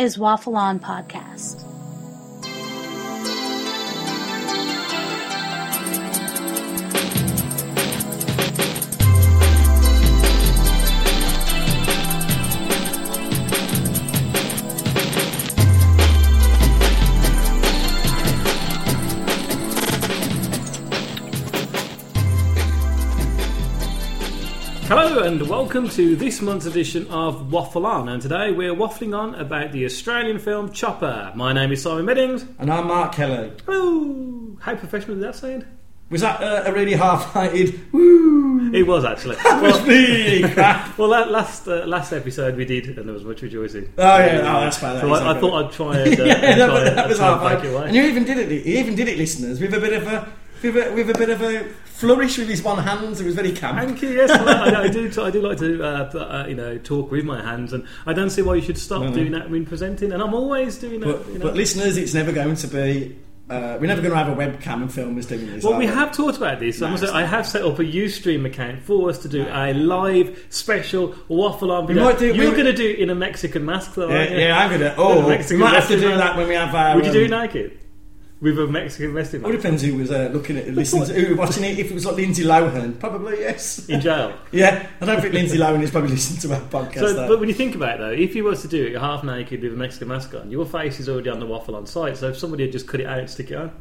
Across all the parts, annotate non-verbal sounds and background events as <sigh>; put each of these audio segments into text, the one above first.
Is Waffle On Podcast. And welcome to this month's edition of Waffle On. And today we're waffling on about the Australian film Chopper. My name is Simon Meddings. And I'm Mark Kelly. Hello. How professional did that sound? Was that uh, a really half-hearted woo? <laughs> It was actually. That was crap. <laughs> well, la- last uh, last episode we did, and there was much rejoicing. Oh yeah, oh that's fine. So I, I thought I'd try and, uh, <laughs> yeah, I'd that, try and- that was half fake it. And you even did it. He even did it, listeners, with a bit of a with a, with a bit of a flourish with his one hand. It was very camp. Thank you. Yes, I, I do. I do like to, uh, uh, you know, talk with my hands, and I don't see why you should stop No, no. doing that when presenting. And I'm always doing that. But, you know. but listeners, it's never going to be. Uh, we're never going to have a webcam and film us doing this. Well, are we have talked about this. I, No, I have set up a UStream account for us to do a live special waffle on video. might do- You're we- going to do it in a Mexican mask, though. Yeah, yeah, I'm gonna. Oh, we might have to do that when we have our. Would you do it um, naked with a Mexican wrestling Well, it depends who was uh, looking at it, listening to, who was watching it. If it was like Lindsay Lohan, probably yes. in jail? <laughs> Yeah, I don't think Lindsay Lohan is probably listening to our podcast. So, though. but when you think about it, though, if you was to do it half naked with a Mexican mask on, your face is already on the waffle on site. So if somebody had just cut it out and stick it on,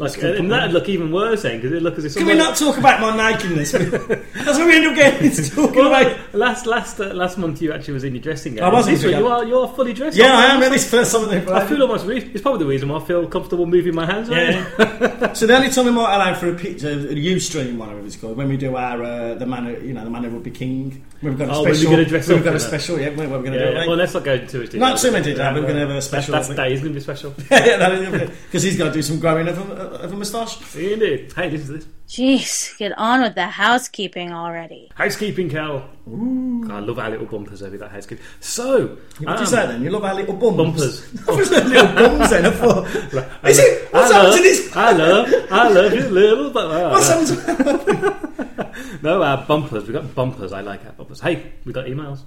like, That's a good and that'd look even worse then because it look as if Can we somebody. not talk about my nakedness? <laughs> That's what we end up getting into talking <laughs> Well, about. last last uh, last month you actually was in your dressing gown. I was in This week you are you're fully dressed. Yeah, I am. Honestly. This is the first time I've I feel almost. Re- it's probably the reason why I feel comfortable moving my hands. Yeah. <laughs> so the only time we might allow for a picture, a UStream, whatever it's called, when we do our uh, the man, who- you know, the man who will be king. We've got a Oh, special. we're gonna dress we've up got a that. special. Yeah, we're, we're going to Yeah, do yeah. it. Well, let's not go too much. Not too much detail, we're gonna have a special- That's, that's day is going to be special. Yeah, because he's got to do some growing of a, of a moustache. Indeed. Hey, this is this Jeez, get on with the housekeeping already. housekeeping, Cal. God, I love our little bumpers over that housekeeping. So, What do um, you say then? You love our little bums. Bumpers. I was like, little bums then. I thought, is it? What's I happened love, to this? I love, I love you, little. Bu- <laughs> oh, What's no. happened to <laughs> No, our bumpers. We've got bumpers. I like our bumpers. Hey, we got emails.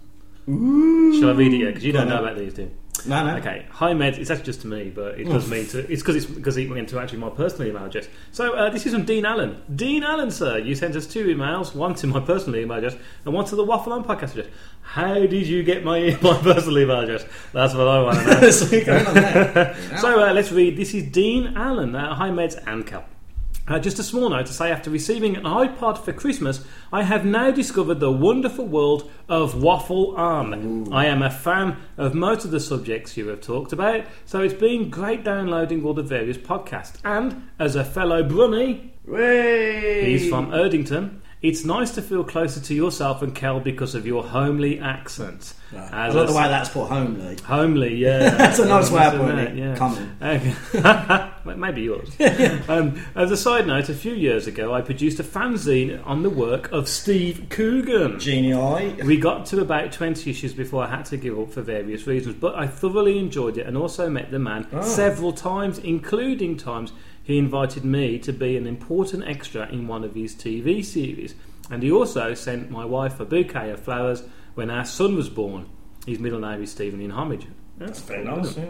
Ooh. Shall I read it? Yeah, because you Go don't on know about these, do you? No, no. Okay, hi Med. It's actually just to me, but it does mean to. It's because it's because it went to actually my personal email address. So uh, this is from Dean Allen. Dean Allen, sir, you sent us two emails, one to my personal email address and one to the Waffle On podcast address. How did you get my <laughs> my personal email address? That's what I want to know. <laughs> so you're going on there. <laughs> so uh, let's read. This is Dean Allen. Uh, hi Meds and Cal. Uh, just a small note to say after receiving an iPod for Christmas, I have now discovered the wonderful world of Waffle On. I am a fan of most of the subjects you have talked about, so it's been great downloading all the various podcasts. And as a fellow Brummie, Way. he's from Erdington, it's nice to feel closer to yourself and Kel because of your homely accent. I As like the way that's put homely. Homely, <laughs> yeah. That's a nice way of putting it? Yeah. Common. <laughs> Okay. <laughs> Maybe yours. um, as a side note, a few years ago, I produced a fanzine on the work of Steve Coogan. Genie eye. We got to about 20 issues before I had to give up for various reasons, but I thoroughly enjoyed it and also met the man Oh. several times, including times he invited me to be an important extra in one of his TV series. And he also sent my wife a bouquet of flowers when our son was born. His middle name is Stephen in homage. That's Very nice. yeah.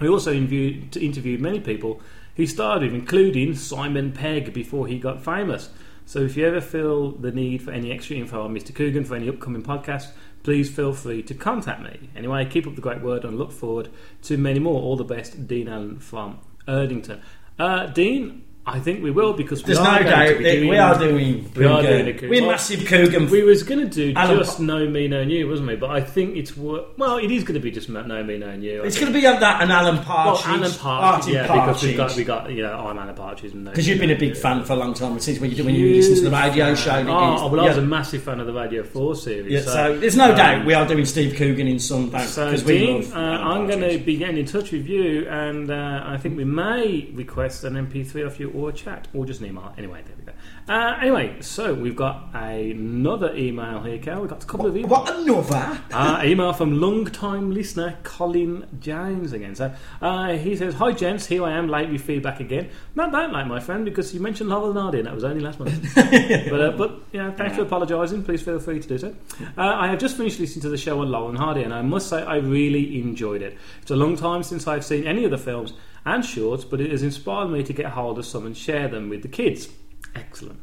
we also interviewed, interviewed many people he starred with, including Simon Pegg before he got famous. So if you ever feel the need for any extra info on Mr. Coogan for any upcoming podcasts, please feel free to contact me. Anyway, keep up the great word and look forward to many more. All the best, Dean Allen from Erdington. Uh, Dean, I think we will because we There's are no going to doubt be that doing, we are doing. we are doing a Coogan. We're massive Coogan. We was going to do Alan just Know Me, Know You, wasn't we? But I think it's wor- well, it is going to be just Know Me, Know You. I It's think. going to be on that and Alan Well, Partridge. Alan Partridge, yeah, because we've got we got you know I'm Alan Partridge and Because you've been a big fan for a long time. Since when you when you listen to the radio show. Oh, well, I was yeah. a massive fan of the Radio Four series. Yeah, so, there's no um, doubt we are doing Steve Coogan in some So, because we Dean, love uh, Alan I'm going to Partridge. be getting in touch with you, and uh, I think we may request an MP3 off you or a chat, or just an email. Anyway, there we go. Uh, anyway, so we've got another email here, Cal. We've got a couple of emails. What another? Uh, email from long-time listener Colin Jones again. So uh, he says, "Hi gents, here I am late with feedback again. Not that late, my friend, because you mentioned Laurel and Hardy, and that was only last month. <laughs> but uh, but yeah, thanks for apologising. Please feel free to do so. Uh, I have just finished listening to the show on Laurel and Hardy, and I must say I really enjoyed it. It's a long time since I've seen any of the films and shorts, but it has inspired me to get hold of some and share them with the kids. Excellent."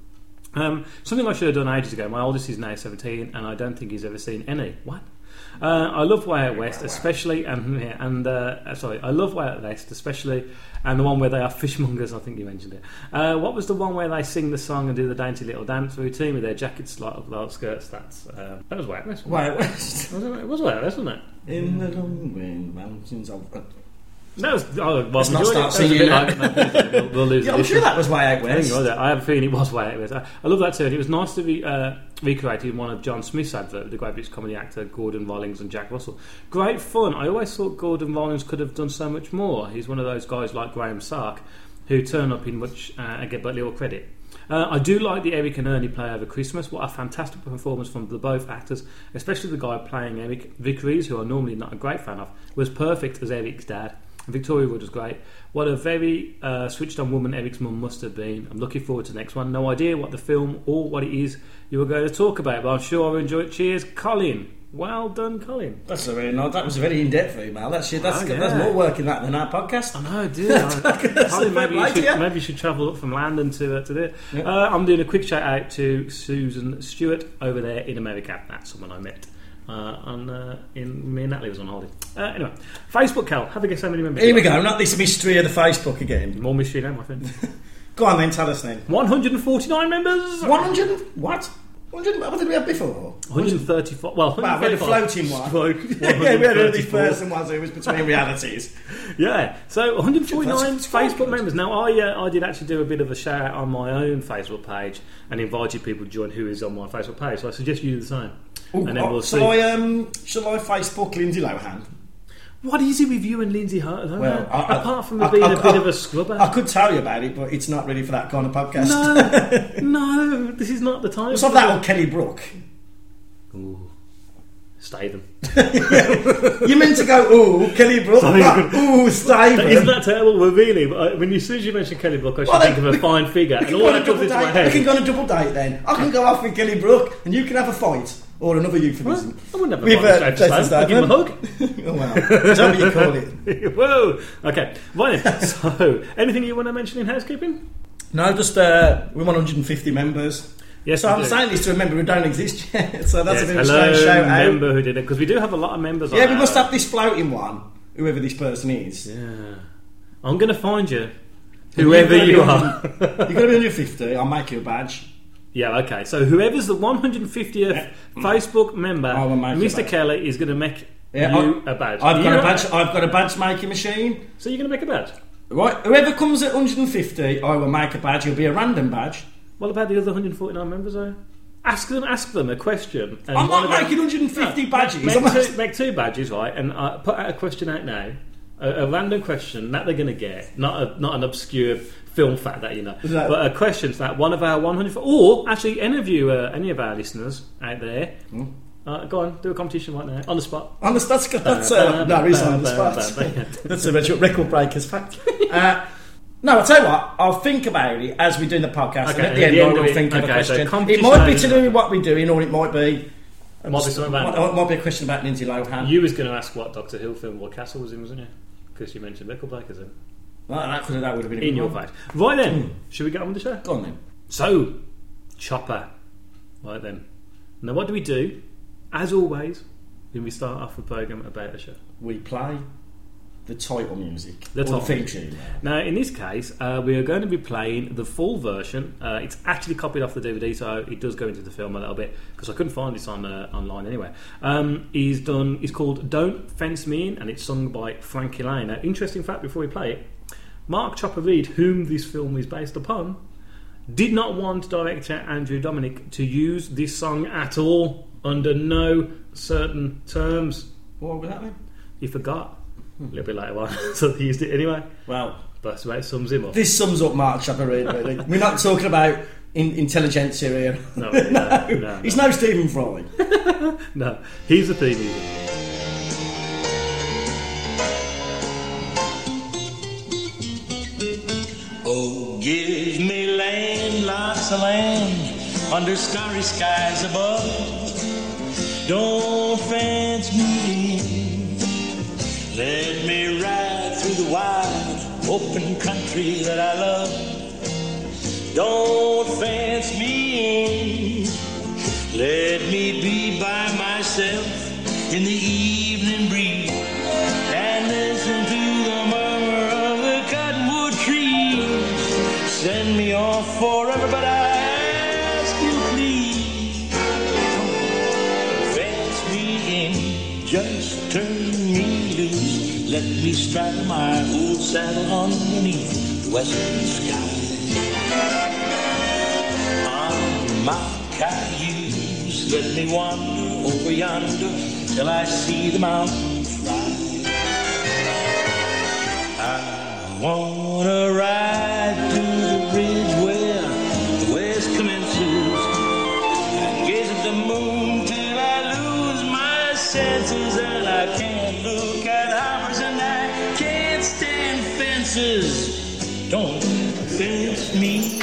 Um, something I should have done ages ago. My oldest is now 17, and I don't think he's ever seen any. What? Uh, I love Way Out West, especially, and yeah, and uh, sorry, I love Way Out West, especially, and the one where they are <laughs> fishmongers. I think you mentioned it. Uh, what was the one where they sing the song and do the dainty little dance routine with their jackets like without skirts? That's uh, that was Way Out West. Way Out West. <laughs> Was it, it was Way Out West, wasn't it? In the long green mountains of. That was. Oh, well, Let's not start it. That was a singing bit like- we'll, we'll lose <laughs> Yeah, I'm sure that was Way Out I think West. it was. I have a feeling it was way out of it. I, I love that too. And it was nice to be uh, recreated in one of John Smith's advert, the great British comedy actor Gordon Rollings and Jack Russell. Great fun. I always thought Gordon Rollings could have done so much more. He's one of those guys like Graham Stark who turn up in much uh, and get but little credit. Uh, I do like the Eric and Ernie play over Christmas. What a fantastic performance from the both actors, especially the guy playing Eric Vic Reeves, who I'm normally not a great fan of, was perfect as Eric's dad. Victoria Wood was great. What a very uh, switched on woman Eric's mum must have been. I'm looking forward to the next one. No idea what the film or what it is you were going to talk about, but I'm sure I'll enjoy it. Cheers, Colin. Well done, Colin. That's a very nice. That was a very in-depth email. That's that's, Oh, that's more work in that than our podcast. I know, dude. I- <laughs> Colin, maybe, you should, maybe you should travel up from London to, uh, to. Yeah. Uh, I'm doing a quick shout out to Susan Stewart over there in America. That's someone I met. Uh, on, uh, in me and Natalie was on holiday. Uh, anyway, Facebook, Cal. Have a guess how many members? Here we go. Not this mystery of the Facebook again. More mystery now, my friend. Go on then. Tell us then. 149 members. 100. What? 100. What did we have before? 134. Well, Wow, we had a floating one. <laughs> <laughs> Yeah, we had who this 134. person was who was between realities. <laughs> Yeah, so 149 That's quite Facebook members. Now, I uh, I did actually do a bit of a shout out on my own Facebook page and invited people to join who is on my Facebook page. So I suggest you do the same. Ooh, and then we'll shall see. I um, shall I Facebook Lindsay Lohan? What is it with you and Lindsay Hart? Well, I- I- apart from I- being I- a bit I- of a scrubber. I could tell you about it, but it's not really for that kind of podcast. no, <laughs> no, this is not the time. Let's have that or Kelly Brook. Ooh, stay them. <laughs> You meant to go, ooh, Kelly Brook. But, ooh, stay. Isn't that terrible? Well, really, but, uh, when you, as soon as you mention Kelly Brook, I should Well, think of a fine figure, We and can, all go on a that comes double into my date. head. we can go on a double date then. I can go off with Kelly Brook and you can have a fight. Or another euphemism. I wouldn't have a fight uh, with Jason Statham. I'd give him a hug. oh, well. Is that what you call it? <laughs> Whoa! Okay, right then. <laughs> So, anything you want to mention in housekeeping? No, just uh, we're 150 members. Yes, So we I'm do. saying this to a member who don't exist <laughs> yet. So that's Yes, a bit of a hello, strange shout out. member who did it because we do have a lot of members. Yeah, on we our- must have this floating one, whoever this person is. Yeah, I'm going to find you, whoever you are. You're going to be your 50, I'll make you a badge. Yeah, okay. So whoever's the 150th Facebook member, I will make Mr. Kelly is going to make Yeah, you I- a badge. I've You got a badge. I've got a badge making machine. So you're going to make a badge. Right, whoever comes at 150, I will make a badge. It'll be a random badge. What about the other 149 members? Though? Ask them, ask them a question. and I'm one not of them- making 150 No, badges. I'm make two, make two badges, right? And uh, put out a question out now, a, a random question that they're going to get, not a, not an obscure film fact that you know, That- but a question that one of our 100, or actually any of you, uh, any of our listeners out there, Hmm? uh, go on, do a competition right now on the spot. On the that's that's uh, no, it's on the spot. <laughs> that's a record record breakers fact. Uh, no, I'll tell you what. I'll think about it as we're doing the podcast, Okay, and at the end, I will it- think of a okay, so question. it might be to do with what we're doing, or it might be. Might be something about- might, might be a question about Lindsay Lohan. You was going to ask what Doctor Who film what Castle was in, wasn't you? Because you mentioned Record Breakers in, Well, that could have, that would have been in your one. face. Right then, Hmm. should we get on with the show? Go on then. So, Chopper. Right then. Now, what do we do? As always, when we start off a program about a show. We play the title music, The or title the theme tune. Now, in this case, uh, we are going to be playing the full version. Uh, it's actually copied off the DVD, so it does go into the film a little bit because I couldn't find this on uh, online anyway. Um, he's done. It's called "Don't Fence Me In," and it's sung by Frankie Laine. Now, interesting fact before we play it: Mark Chopper Read, whom this film is based upon, did not want director Andrew Dominik to use this song at all under no certain terms. What was that then? He forgot. A little bit later on, <laughs> so they used it anyway. Well, But that's about sums him up. this sums up Mark Chopper really. <laughs> We're not talking about in, intelligentsia here. No, <laughs> no, no, He's no. no Stephen Fry. No, he's the theme music. Oh, give me land, lots of land, under starry skies above. Don't fence me in. Let me ride through the wide, open country that I love. Don't fence me in. Let me be by myself in the evening breeze and listen to the murmur of the cottonwood trees. Send me off forever, but I straddle my old saddle underneath the western sky. On my cayuse, let me wander over yonder till I see the mountains rise. I wanna ride stand fences. Don't fence me.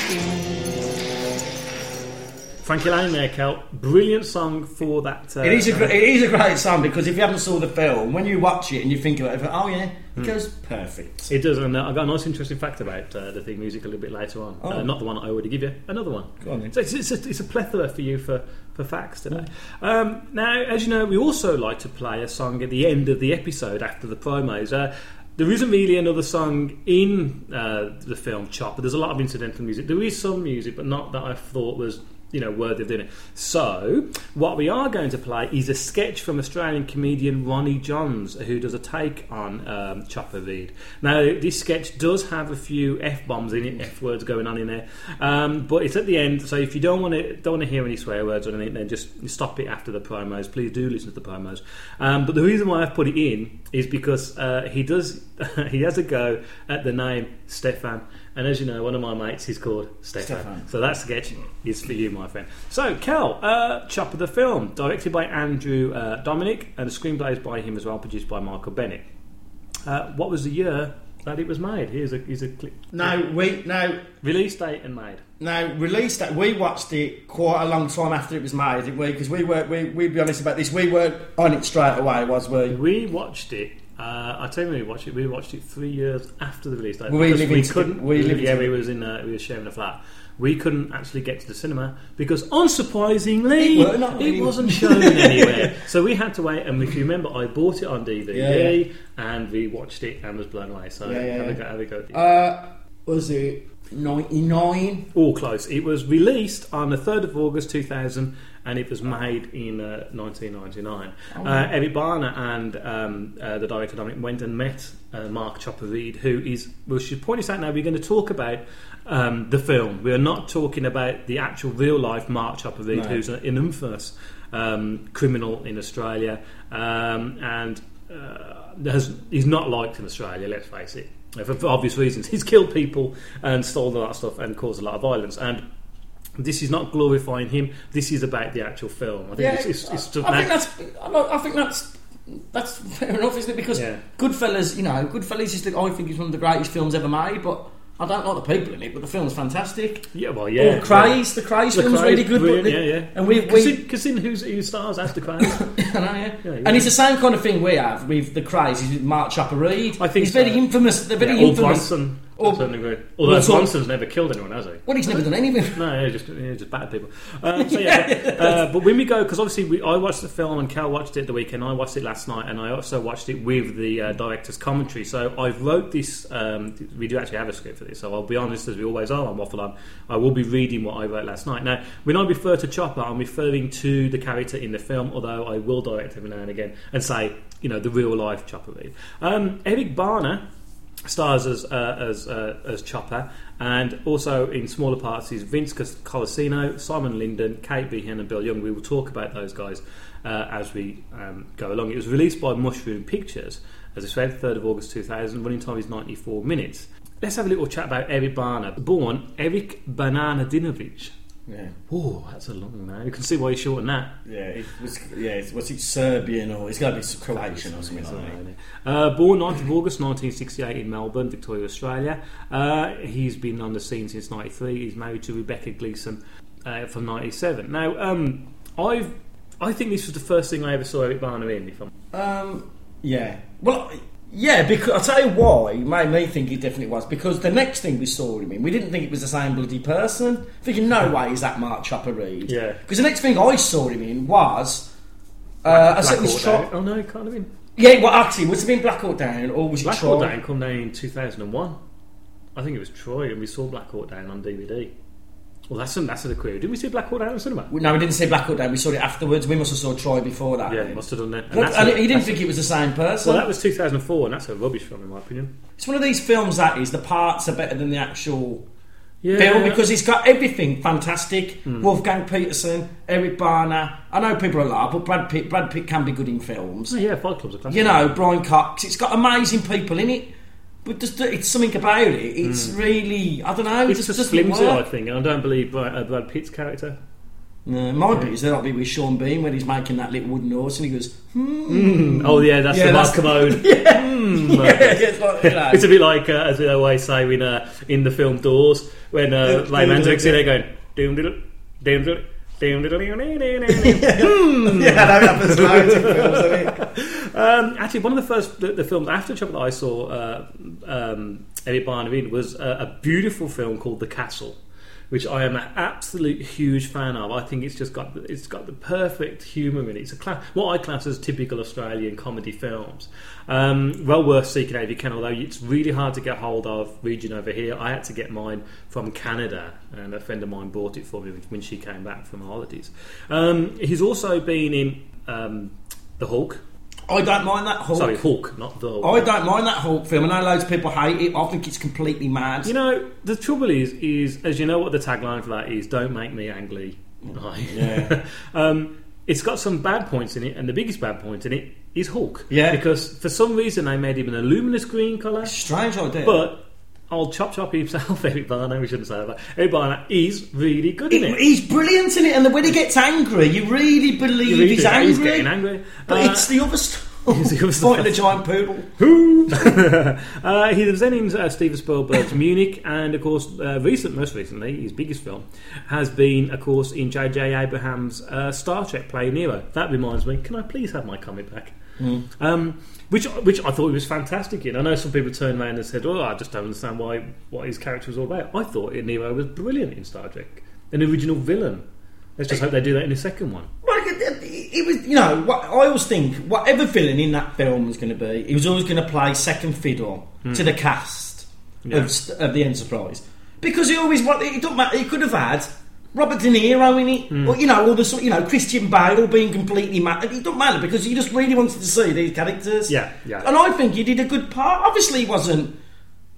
Frankie Laine there, Kel. Brilliant song for that. Uh, It is a uh, gr- it is a great song because if you haven't saw the film, when you watch it and you think about it, oh yeah, it goes perfect. It does, and uh, I've got a nice, interesting fact about uh, the theme music a little bit later on. Oh. Uh, not the one I already give you, another one. Go on then. So it's, it's, a, it's a plethora for you for, for facts today. Um, now, as you know, we also like to play a song at the end of the episode after the promos. There isn't really another song in uh, the film Chopper. There's a lot of incidental music. There is some music, but not that I thought was you know worthy of doing it. So, what we are going to play is a sketch from Australian comedian Ronnie Johns, who does a take on um, Chopper Read. Now, this sketch does have a few f bombs in it, f words going on in there, um, but it's at the end. So, if you don't want to don't want to hear any swear words or anything, then just stop it after the promos. Please do listen to the promos. Um, but the reason why I've put it in is because uh, he does <laughs> he has a go at the name Stefan. And as you know, one of my mates is called Stefan. Stefan. So that sketch is for you, my friend. So, Cal, uh, Chopper the film, directed by Andrew uh, Dominik, and the screenplay is by him as well, produced by Michael Bennett. Uh, what was the year that it was made? Here's a, here's a clip. Now we now Release date and made. No, release date. we watched it quite a long time after it was made, didn't we? Because we were we we'd be honest about this, we weren't on it straight away, was we? We watched it. Uh, I tell you, when we watched it. We watched it three years after the release date. We because live we couldn't. we live yeah, we was in. Uh, we were sharing a flat. We couldn't actually get to the cinema because, unsurprisingly, It were not it wasn't shown <laughs> anywhere. So we had to wait. And if you remember, I bought it on DVD Yeah, yeah. and we watched it and was blown away. So Yeah, have, A go, have a go. Uh, was it ninety nine? All close. It was released on the 3rd of August 2000 and it was made in uh, 1999. Oh. Uh, Eric Bana and um, uh, the director Dominik went and met uh, Mark Chopper Read, who is, well, should point this out now, we're going to talk about um, the film. We are not talking about the actual real life Mark Chopper Read, No. who's an infamous um, criminal in Australia um, and uh, has, he's not liked in Australia, let's face it. uh, For, for obvious reasons, he's killed people and stolen a lot of stuff and caused a lot of violence. And this is not glorifying him. This is about the actual film. I think Yeah, it's, it's, it's I, I think that's I think that's that's fair enough, isn't it? Because Yeah. Goodfellas, you know, Goodfellas is the, I think is one of the greatest films ever made, but. I don't like the people in it, but the film's fantastic. yeah, well, yeah. Or Krays, the Krays The film's Krays, really good. brilliant, but yeah, the, yeah. And we, we in, 'cause in who's, who stars after Krays? <coughs> I know, yeah. Yeah, yeah. And it's the same kind of thing we have with the Krays. Is Mark Chopper Read. I think he's very infamous. They're very yeah, infamous. Bronson. Or- to a certain degree. Although Well, Bronson's never killed anyone, has he? Well, he's never done anything. No, yeah, just yeah, just bad people. <laughs> Um, so yeah, but, uh, but when we go, because obviously we, I watched the film and Cal watched it the weekend. I watched it last night, and I also watched it with the uh, director's commentary. So I wrote this. Um, we do actually have a script for this, so I'll be honest as we always are on Waffle On. I will be reading what I wrote last night. Now, when I refer to Chopper, I'm referring to the character in the film, although I will direct every now and again and say, you know, the real life Chopper. Read. Um, Eric Bana stars as uh, as uh, as Chopper, and also in smaller parts is Vince Colosimo, Simon Lyndon, Kate Beahan, and Bill Young. We will talk about those guys uh, as we um, go along. It was released by Mushroom Pictures, as I said, 3rd of August 2000. Running time is 94 minutes. Let's have a little chat about Eric Bana. Born Eric Bananadinovich. Yeah, Oh, that's a long name. You can see why he's short on that. yeah, it was, yeah. It's, what's it, Serbian or it's got to be Croatian or something like that. Uh, born 9th of August 1968 in Melbourne, Victoria, Australia. Uh, he's been on the scene since 93. He's married to Rebecca Gleeson uh, from 97. Now, um, I've, I think this was the first thing I ever saw Eric Bana in. If I'm, Um, yeah. Well, yeah, because I'll tell you why it made me think it definitely was. Because the next thing we saw him in, we didn't think it was the same bloody person. Thinking, no way is that Mark Chopper Read. Yeah. Because the next thing I saw him in was. Uh, I said it was Down. Oh no, it can't have been. Yeah, well, actually, was it been Black Hawk Down or was it Black Troy? Hawk Down come down in 2001. I think it was Troy, and we saw Black Hawk Down on DVD. Well, that's a, that's a query. Didn't we see Black Hawk Down in the cinema? No, we didn't see Black Hawk Down. We saw it afterwards. We must have saw Troy before that. Yeah, then. must have done that. And a- he didn't think it was the same person. Well, that was 2004, and that's a rubbish film, in my opinion. it's one of these films that is the parts are better than the actual Yeah, film because it's got everything fantastic. Hmm. Wolfgang Petersen, Eric Bana. I know people are laugh, but Brad Pitt, Brad Pitt can be good in films. Oh, yeah, Fight Club's a classic. You know, Brian Cox. It's got amazing people in it, but just it's something about it. It's really I don't know. It's just just flimsy, I think, and I don't believe Brad, uh, Brad Pitt's character. No, my bit is that'll be with Sean Bean when he's making that little wooden horse and he goes, hmm. Oh, yeah, that's Yeah, the that's- Commode. <laughs> yeah, <laughs> Hmm, yeah, it's like, <laughs> you know. It's a bit like, uh, as we always say in, uh, in the film Doors, when uh, Ray yeah, Mandrake's in there going, doom diddle, doom diddle, doom diddle, doom diddle, doom diddle. yeah, that happens loads in films, doesn't it? Um, actually, one of the first the, the films after Chopper that I saw uh, um, was a, a beautiful film called The Castle, which I am an absolute huge fan of. I think it's just got it's got the perfect humour in it. It's a cla- what I class as typical Australian comedy films. Um, well worth seeking out if you can, although it's really hard to get hold of region over here. I had to get mine from Canada, and a friend of mine bought it for me when she came back from holidays. Um, he's also been in um, The Hulk. I don't mind that Hulk. Sorry, Hulk, not the. I don't mind that Hulk film. I know loads of people hate it. I think it's completely mad. You know, the trouble is, is as you know, what the tagline for that is: "Don't make me angry." Yeah. <laughs> um, it's got some bad points in it, and the biggest bad point in it is Hulk. Yeah. Because for some reason they made him an luminous green colour, Strange idea. but old Chop Chop himself, <laughs> Eric Bana, we shouldn't say that. Eric Bana is really good in It- it. he's brilliant in it, and when he gets angry, you really believe You really he's do. angry. He's getting angry. But Uh, it's the other <laughs> stuff. The Fighting a giant poodle. <laughs> uh, he was then in uh, Steven Spielberg's Munich, and of course, uh, recent, most recently, his biggest film has been, of course, in J.J. Abrams' uh, Star Trek play Nero. That reminds me, can I please have my comic back? Um, which, which I thought he was fantastic in. I know some people turned around and said, "Oh, I just don't understand why what his character was all about." I thought Nero was brilliant in Star Trek, an original villain. Let's just hope they do that in the second one. Well, it, it, it was, you know, what, I always think whatever villain in that film was going to be, he was always going to play second fiddle hmm. to the cast. Yeah. of, of the Enterprise because he always what it don't matter. He could have had Robert De Niro in it, Hmm. or you know, all the sort- you know Christian Bale being completely mad. It don't matter because he just really wanted to see these characters. Yeah, yeah. And I think he did a good part. Obviously, he wasn't.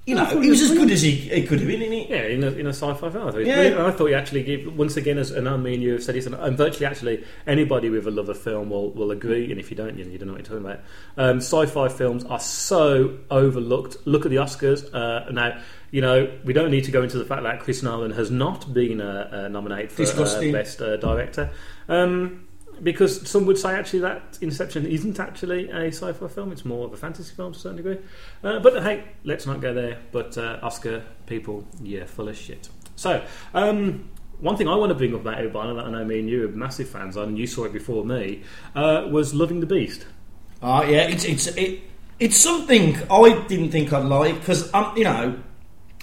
You know, he was as good as he, he could have been in it. Yeah, in a, in a sci-fi film. I thought, it Yeah. brilliant. I thought you actually gave once again, as and I mean you have said this, and, and virtually actually anybody with a love of film will, will agree. And if you don't, you, you don't know what you're talking about. Um, sci-fi films are so overlooked. Look at the Oscars uh, now. You know, we don't need to go into the fact that Chris Nolan has not been uh, uh, nominated for uh, best uh, director. Um, because some would say actually that Inception isn't actually a sci-fi film; it's more of a fantasy film to a certain degree. Uh, but hey, let's not go there. But uh, Oscar people, yeah, full of shit. So, um, one thing I want to bring up about Bana that I know me and you are massive fans on, and you saw it before me, uh, was Loving the Beast. Oh yeah, it's it's it, it's something I didn't think I'd like because um, you know,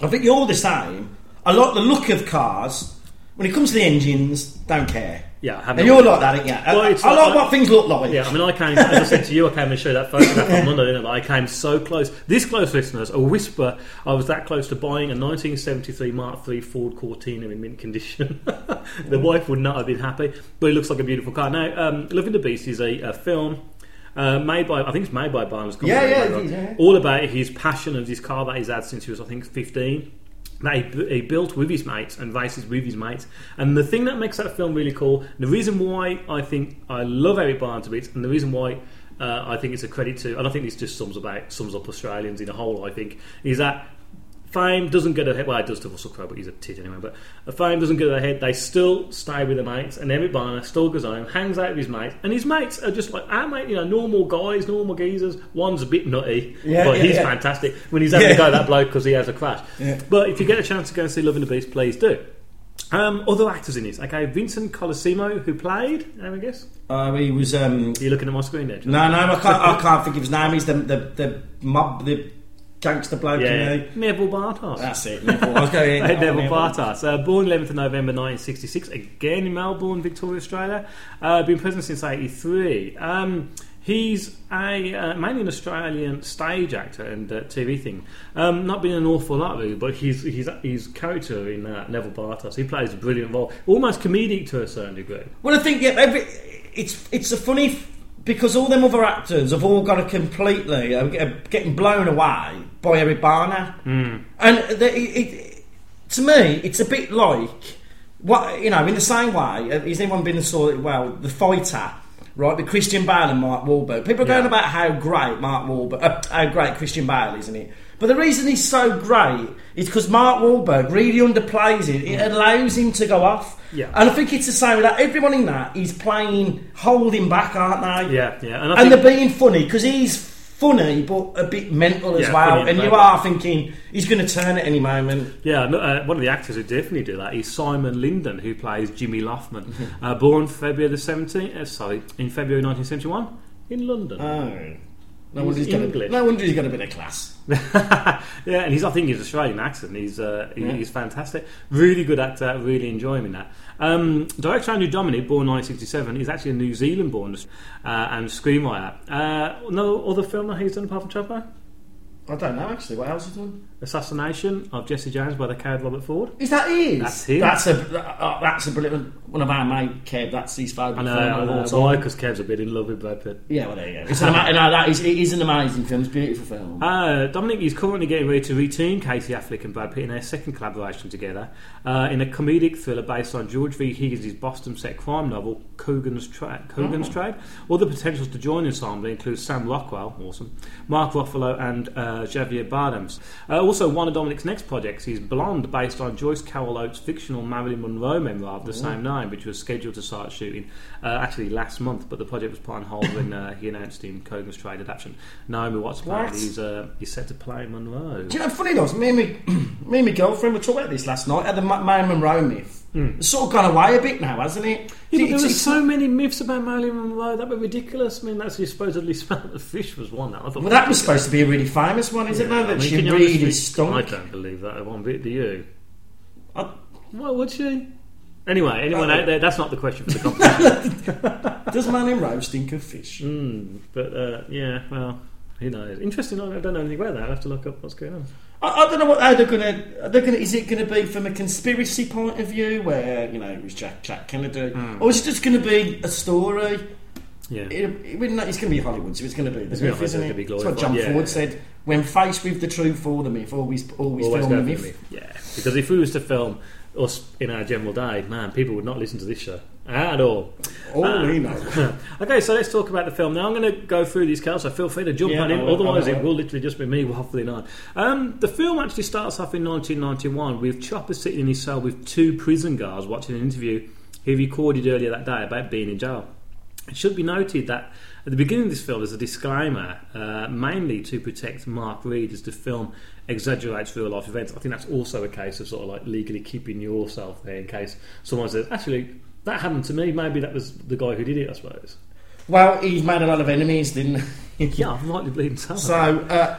I think you're all the same. I like the look of cars. When it comes to the engines, don't care. Yeah, I have and no- you're like that? I- Well, it's I, like- like what things look like. Yeah, I mean, I came, as I said to you, I came and showed that photograph on <laughs> Monday, didn't I? I came so close. This close, listeners, a whisper, I was that close to buying a 1973 Mark III Ford Cortina in mint condition. <laughs> the wife would not have been happy, but it looks like a beautiful car. Now, um, Loving the Beast is a, a film. Uh, made by, I think it's made by Barnes. Yeah, yeah, if I'm not it is, wrong. yeah. All about his passion of this car that he's had since he was, I think, 15 that he, he built with his mates and races with his mates. And the thing that makes that film really cool, the reason why I think I love Eric Barnes a bit, and the reason why uh, I think it's a credit to, and I think this just sums about sums up Australians in a whole. I think is that fame doesn't get ahead. Well, it does to Russell Crowe, but he's a tit anyway. But uh, fame doesn't get ahead. They still stay with their mates, and Eric Bana still goes home, hangs out with his mates, and his mates are just like our mate, you know, normal guys, normal geezers. One's a bit nutty, Yeah, but yeah, he's yeah. fantastic when he's having Yeah. to go at that bloke because he has a crash. Yeah. But if you get a chance to go and see Love and the Beast, please do. Um, other actors in this, okay, Vincent Colosimo, who played, I guess. Uh, he was. Um, Are you looking at my screen there? John? no, no, I can't. I can't think of his name. He's the the, the mob, the gangster bloke. Yeah, You know? Neville Bartos. That's it. Neville. I was going. <laughs> Hey, oh, Neville Neville. Bartos, uh, born 11th of November 1966, again in Melbourne, Victoria, Australia. Uh, been present since 83. Um, he's a uh, mainly an Australian stage actor and uh, TV thing. Um, not been an awful lot really, but his his his character in uh, Neville Bartos, he plays a brilliant role, almost comedic to a certain degree. Well, I think yeah, every, it's it's a funny f- because all them other actors have all got to completely uh, getting blown away by Eric Bana, mm. and the, it, it, to me, it's a bit like what you know. In the same way, uh, has anyone been and saw it? Well, the fighter. Right, with Christian Bale and Mark Wahlberg. People are going Yeah. about how great Mark Wahlberg, uh, <laughs> how great Christian Bale is, isn't it? But the reason he's so great is because Mark Wahlberg really underplays it. It allows him to go off. Yeah. And I think it's the same with that. Everyone in that is playing holding back, aren't they? Yeah, yeah, and And, think- they're being funny because he's funny but a bit mental as Yeah, well. funny And and you are thinking he's going to turn at any moment. Yeah, no, uh, one of the actors who definitely do that is Simon Lyndon, who plays Jimmy Mm-hmm. <laughs> uh, born February the 17th, uh, sorry, in February 1971 in London. Oh. No He's wonder, he's got a, no wonder he's got a bit of class. <laughs> yeah, and he's I think he's Australian accent. He's uh, he- Yeah. he's fantastic, really good actor. Really enjoy him in that. Um, director Andrew Dominik, born 1967, is actually a New Zealand-born uh, and screenwriter. Uh, no other film that he's done apart from Chopper? I don't know actually. What else is done? Assassination of Jesse James by the coward Robert Ford. Is that his? That's him. That's a uh, that's a brilliant one of our mate Kev. That's his favourite I know, film I of know. all time. Because Kev's a bit in love with Brad Pitt. Yeah, well there you go. It's an ama- no, that is it is an amazing film. It's a beautiful film. Uh, Dominik is currently getting ready to reteam Casey Affleck and Brad Pitt in their second collaboration together uh, in a comedic thriller based on George V. Higgins' Boston set crime novel Coogan's, Tra- Coogan's Trade. Other potentials to join the ensemble include Sam Rockwell, awesome, Mark Ruffalo, and uh, Javier Bardem. Uh, also, one of Dominik's next projects is Blonde, based on Joyce Carol Oates' fictional Marilyn Monroe memoir of the same name, which was scheduled to start shooting uh, actually last month, but the project was put on hold when uh, he announced in Coogan's Trade adaptation. Naomi Watts What? apparently he's, uh, he's set to play Monroe. Do you know, funny enough, me and me, <clears throat> me and my girlfriend were talking about this last night. at the Marilyn Monroe myth. It's sort of gone away a bit now, hasn't it? Yeah, but there were so many myths about Marilyn Monroe that were ridiculous. I mean, that's supposedly <laughs> smelled the fish was one. That I thought. well, that was supposed to be a really famous one, isn't it? No, I that mean, she really stunk. I don't believe that one bit. Do you? I- What would she? Anyway, anyone Oh. out there? That's not the question for the competition. <laughs> Does Marilyn Monroe stink of fish? mm, but uh, yeah, well, who knows? Interesting. I don't know anything about that. I will have to look up what's going on. I, I don't know what how they're gonna. They're gonna? Is it gonna be from a conspiracy point of view, where you know it was Jack Jack Kennedy, Hmm. or is it just gonna be a story? Yeah. It, it, it's going to be Hollywood, so it's going to be the It's gonna be- isn't it's it? gonna be That's what John yeah. Ford said. When faced with the truth or the myth, always always, Always film the for myth. the myth. Yeah, because if we was to film us in our general day, man, people would not listen to this show at all. All Ah. we know. <laughs> okay, so let's talk about the film. Now I'm going to go through these cars, so feel free to jump Yeah, on in. Otherwise, it will literally just be me <laughs> waffling on. Um, the film actually starts off in 1991 with Chopper sitting in his cell with two prison guards watching an interview he recorded earlier that day about being in jail. It should be noted that at the beginning of this film, there's a disclaimer, uh, mainly to protect Mark Read as the film exaggerates real life events. I think that's also a case of sort of like legally keeping yourself there in case someone says, actually, that happened to me. Maybe that was the guy who did it, I suppose. Well, he's made a lot of enemies, didn't he? <laughs> Yeah, I'm likely bleeding so. So, uh,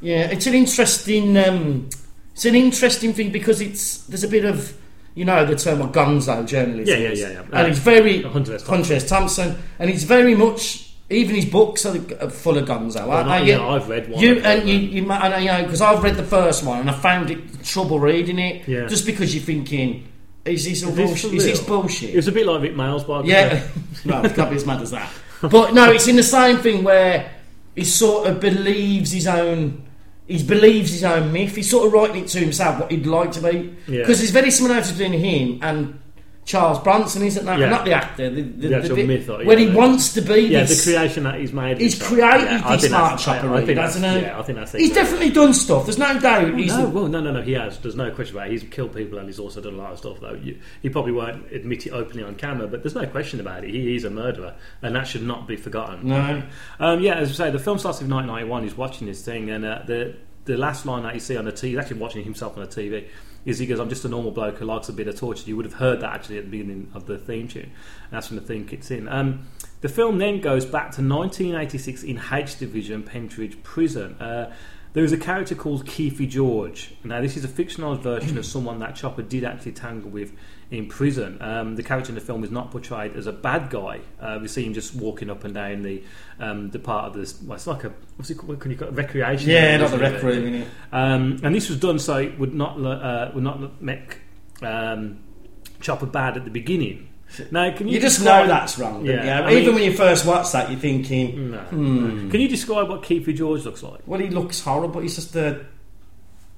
yeah, it's an interesting, um, it's an interesting thing because it's there's a bit of, you know, the term of gonzo journalism. Yeah, yeah, yeah, yeah. and Uh, it's very Hunter S. Hunter S. Thompson, and it's very much even his books are uh, full of gonzo. Well, aren't not- they? yeah, I've read one You and you, you, you know, because I've read the first one and I found it trouble reading it. Yeah. Just because you're thinking, is this all Is this bullshit? Is this bullshit? It was a bit like Vic Miles biography. Yeah, <laughs> well, it can't be as mad as that. <laughs> But no, it's in the same thing where he sort of believes his own. He believes his own myth. He's sort of writing it to himself what he'd like to be. Yeah. Because there's very similarities between him and Charles Bronson, isn't that? Yeah. Not the actor, the, the, The actual the- myth, or- when he wants to be Yeah, this. the creation that he's made. He's created Yeah, this that's- Chopper, I- I think hasn't he? Yeah, I think that's He's definitely done stuff. There's no doubt. He's no, well, no, no, no. He has. There's no question about it. He's killed people and he's also done a lot of stuff. Though you, he probably won't admit it openly on camera, but there's no question about it. He is a murderer, and that should not be forgotten. No. Um, yeah, as I say, the film starts with 1991. He's watching this thing, and uh, the the last line that you see on the TV, he's actually watching himself on the TV, is he goes, "I'm just a normal bloke who likes a bit of torture." You would have heard that actually at the beginning of the theme tune. And that's when the theme kicks in. Um, the film then goes back to 1986 in H Division, Pentridge Prison. Uh, there is a character called Keefe George. Now, this is a fictionalised version of someone that Chopper did actually tangle with in prison. Um, the character in the film is not portrayed as a bad guy. Uh, we see him just walking up and down the um, the part of this. Well, it's like a what's it called? Can you call it? recreation? Yeah, not the rec room. Um, and this was done so it would not uh, would not make um, Chopper bad at the beginning. Now, can you, You just know that's wrong. Yeah? I Even when you first watch that, you're thinking, No. hmm. Can you describe what Keefe George looks like? well, he looks horrible. He's just a,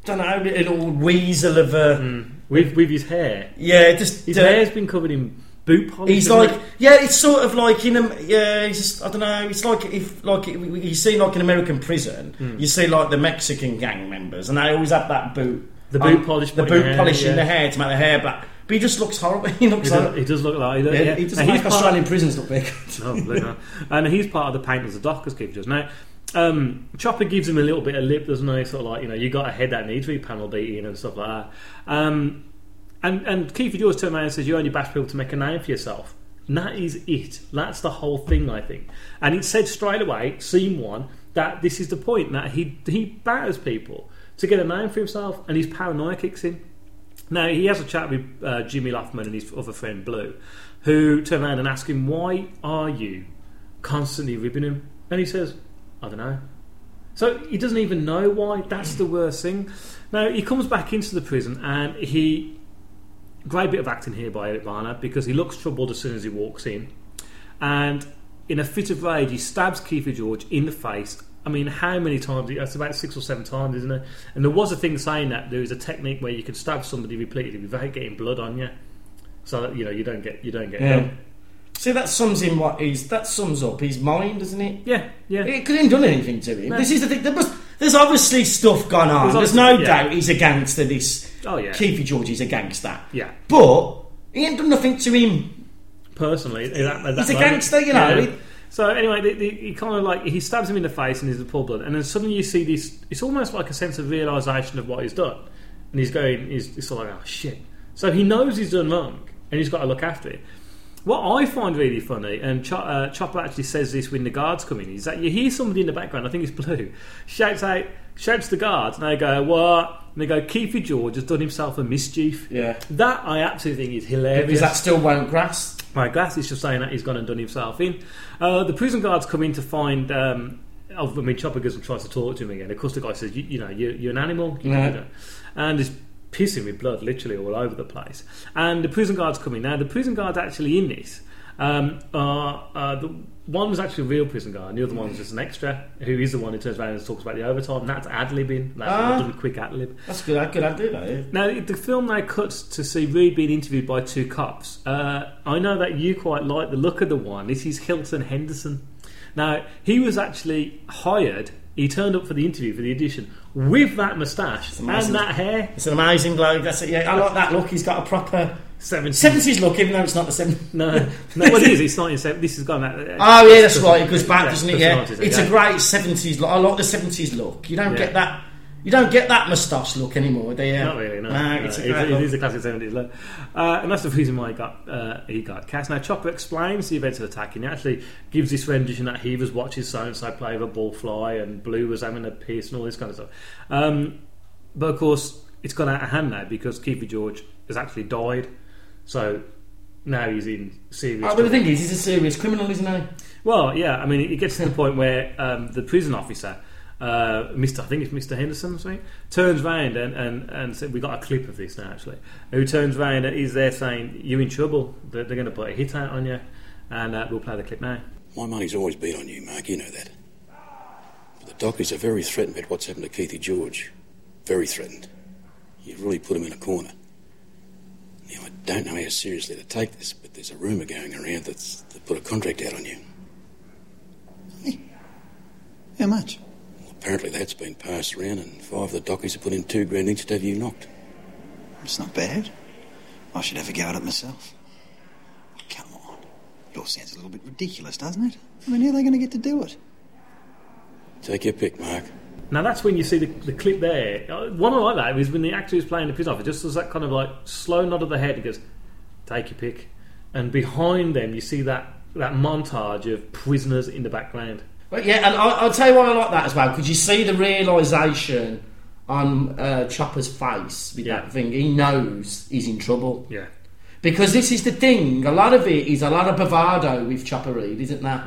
don't know, a little weasel of a. With with his hair, Yeah, just. his uh, hair's been covered in boot polish. He's like, it? yeah, it's sort of like in a, yeah, he's just, I don't know, it's like if, like, you see like in American prison, Hmm. you see like the Mexican gang members, and they always have that boot, The boot polish the boot the hair, polish in yeah. the hair to make the hair black. But he just looks horrible. <laughs> He looks He does, horrible. he does look like Yeah, yeah. he And make he's Australian prisons look big. Oh, bloody and he's part of the Painters of Dockers Keefe George. Now, um, Chopper gives him a little bit of lip, doesn't he? Sort of like, you know, you got a head that needs to be panel beating and stuff like that. Um, and, and Keefe George turns around and says, You only bash people to make a name for yourself. And that is it. That's the whole thing, I think. And it said straight away, scene one, that this is the point that he, he batters people to get a name for himself and his paranoia kicks in. Now he has a chat with uh, Jimmy Loughnan and his other friend Blue, who turn around and ask him, "Why are you constantly ribbing him?" And he says, "I don't know." So he doesn't even know why. That's the worst thing. Now he comes back into the prison and he great bit of acting here by Eric Bana because he looks troubled as soon as he walks in, and in a fit of rage he stabs Keefer George in the face. I mean, how many times? That's about six or seven times, isn't it? And there was a thing saying that there is a technique where you can stab somebody repeatedly without getting blood on you, so that you know you don't get you don't get Yeah. yeah See, that sums in what he's. That sums up his mind, doesn't it? yeah yeah. It couldn't have done anything to him. No. This is the thing. There must, there's obviously stuff gone on. There's There's, no yeah. doubt he's a gangster. This Oh, yeah. Keefe George is a gangster. Yeah. but he ain't done nothing to him. personally. at that- at that He's a moment. gangster, you know. Yeah. So anyway, the, the, he kind of like he stabs him in the face and he's a full blood, and then suddenly you see this. It's almost like a sense of realization of what he's done, and he's going. He's, he's sort of like, oh shit. So he knows he's done wrong, and he's got to look after it. What I find really funny, and Cho- uh, Chopper actually says this when the guards come in, is that you hear somebody in the background, I think it's Blue, shouts out, shouts to the guards, and they go, what? And they go, Keefe George has done himself a mischief. Yeah. That I absolutely think is hilarious. Is that still won't grass? My glass is just saying that he's gone and done himself in. Uh, the prison guards come in to find. Um, I mean, Chopper goes and tries to talk to him again. Of course, the guy says, "You, you know, you're, you're an animal," you Yeah. know, and is pissing with blood literally all over the place. And the prison guards come in. Now, the prison guards actually in this. Um, are, uh, the one was actually a real prison guard, and the other one was just an extra, who is the one who turns around and talks about the overtime. And that's ad libbing. That's Ah. a quick ad lib. That's good. I could I do that. Now, the film now cuts to see Read being interviewed by two cops. Uh, I know that you quite like the look of the one. This is Hilton Henderson. Now, he was actually hired. He turned up for the interview for the audition with that moustache and that hair. It's an amazing bloke. That's it. Yeah, I like that look. He's got a proper 70s. seventies look, even though it's not the seventies. <laughs> No, <laughs> no, well, it is. It's 1970. This has gone that. Uh, oh yeah, that's right. It goes back, Yeah, doesn't it? Yeah, it's yeah. a great seventies look. I like the seventies look. You don't Yeah. get that. You don't get that moustache look anymore, do you? Not really, no. Nah, No, it's a it- it is a classic 70s look. Uh, and that's the reason why he got uh, he got cast. Now, Chopper explains the events of the attack and he actually gives this rendition that he was watching and so play with a ball fly and Blue was having a piss and all this kind of stuff. Um, but of course, it's gone out of hand now because Keefe George has actually died. So now he's in serious Oh, but the thing is, he's a serious criminal, isn't he? Well, yeah, I mean, it gets to the point where um, the prison officer, uh, Mr. I think it's Mr. Henderson, or something, turns round and, and, and said, we got a clip of this now, actually, who turns round and is there saying, you're in trouble, they're, they're going to put a hit out on you, and uh, we'll play the clip now. My money's always been on you, Mark. You know that. But the dockies are very threatened about what's happened to Keithy George. Very threatened. You've really put him in a corner. Now, I don't know how seriously to take this, but there's a rumour going around that's they put a contract out on you. How much? Apparently, that's been passed around, and five of the dockies have put in two grand each to have you knocked. It's not bad. I should have a go at it myself. Come on. It all sounds a little bit ridiculous, doesn't it? I mean, how are they going to get to do it? Take your pick, Mark. Now that's when you see the, the clip there. Uh, One I like that is when the actor is playing the prison officer, just does that kind of like slow nod of the head. He goes, "Take your pick," and behind them you see that that montage of prisoners in the background. But yeah, and I, I'll tell you why I like that as well because you see the realization on uh, Chopper's face with Yeah. that thing. He knows he's in trouble Yeah, because this is the thing. A lot of it is a lot of bravado with Chopper Read, isn't that?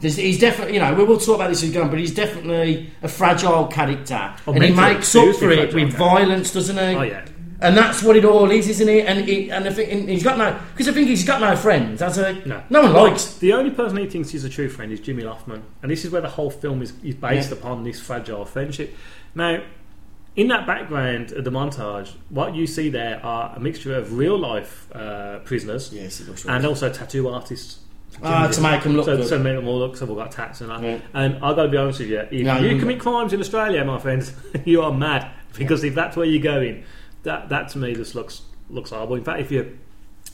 There's, he's definitely, you know, we will talk about this go but he's definitely a fragile character, Oh, and he makes up for it with character. violence, doesn't he? Oh, yeah. And that's what it all is, isn't it? And he, and I think and he's got no because I think he's got no friends, has he? no, no one likes. The only person he thinks he's a true friend is Jimmy Loughnan, and this is where the whole film is, is based Yeah. upon this fragile friendship. Now, in that background of the montage, what you see there are a mixture of real life uh, prisoners, Yes, it looks and also tattoo artists. Ah, to them look so, good. So make them all look, so we've got tats and that. Yeah. And I've got to be honest with you, if No, you you- commit crimes in Australia, my friends, <laughs> you are mad because if that's where you're going, that that to me just looks looks horrible. In fact, if you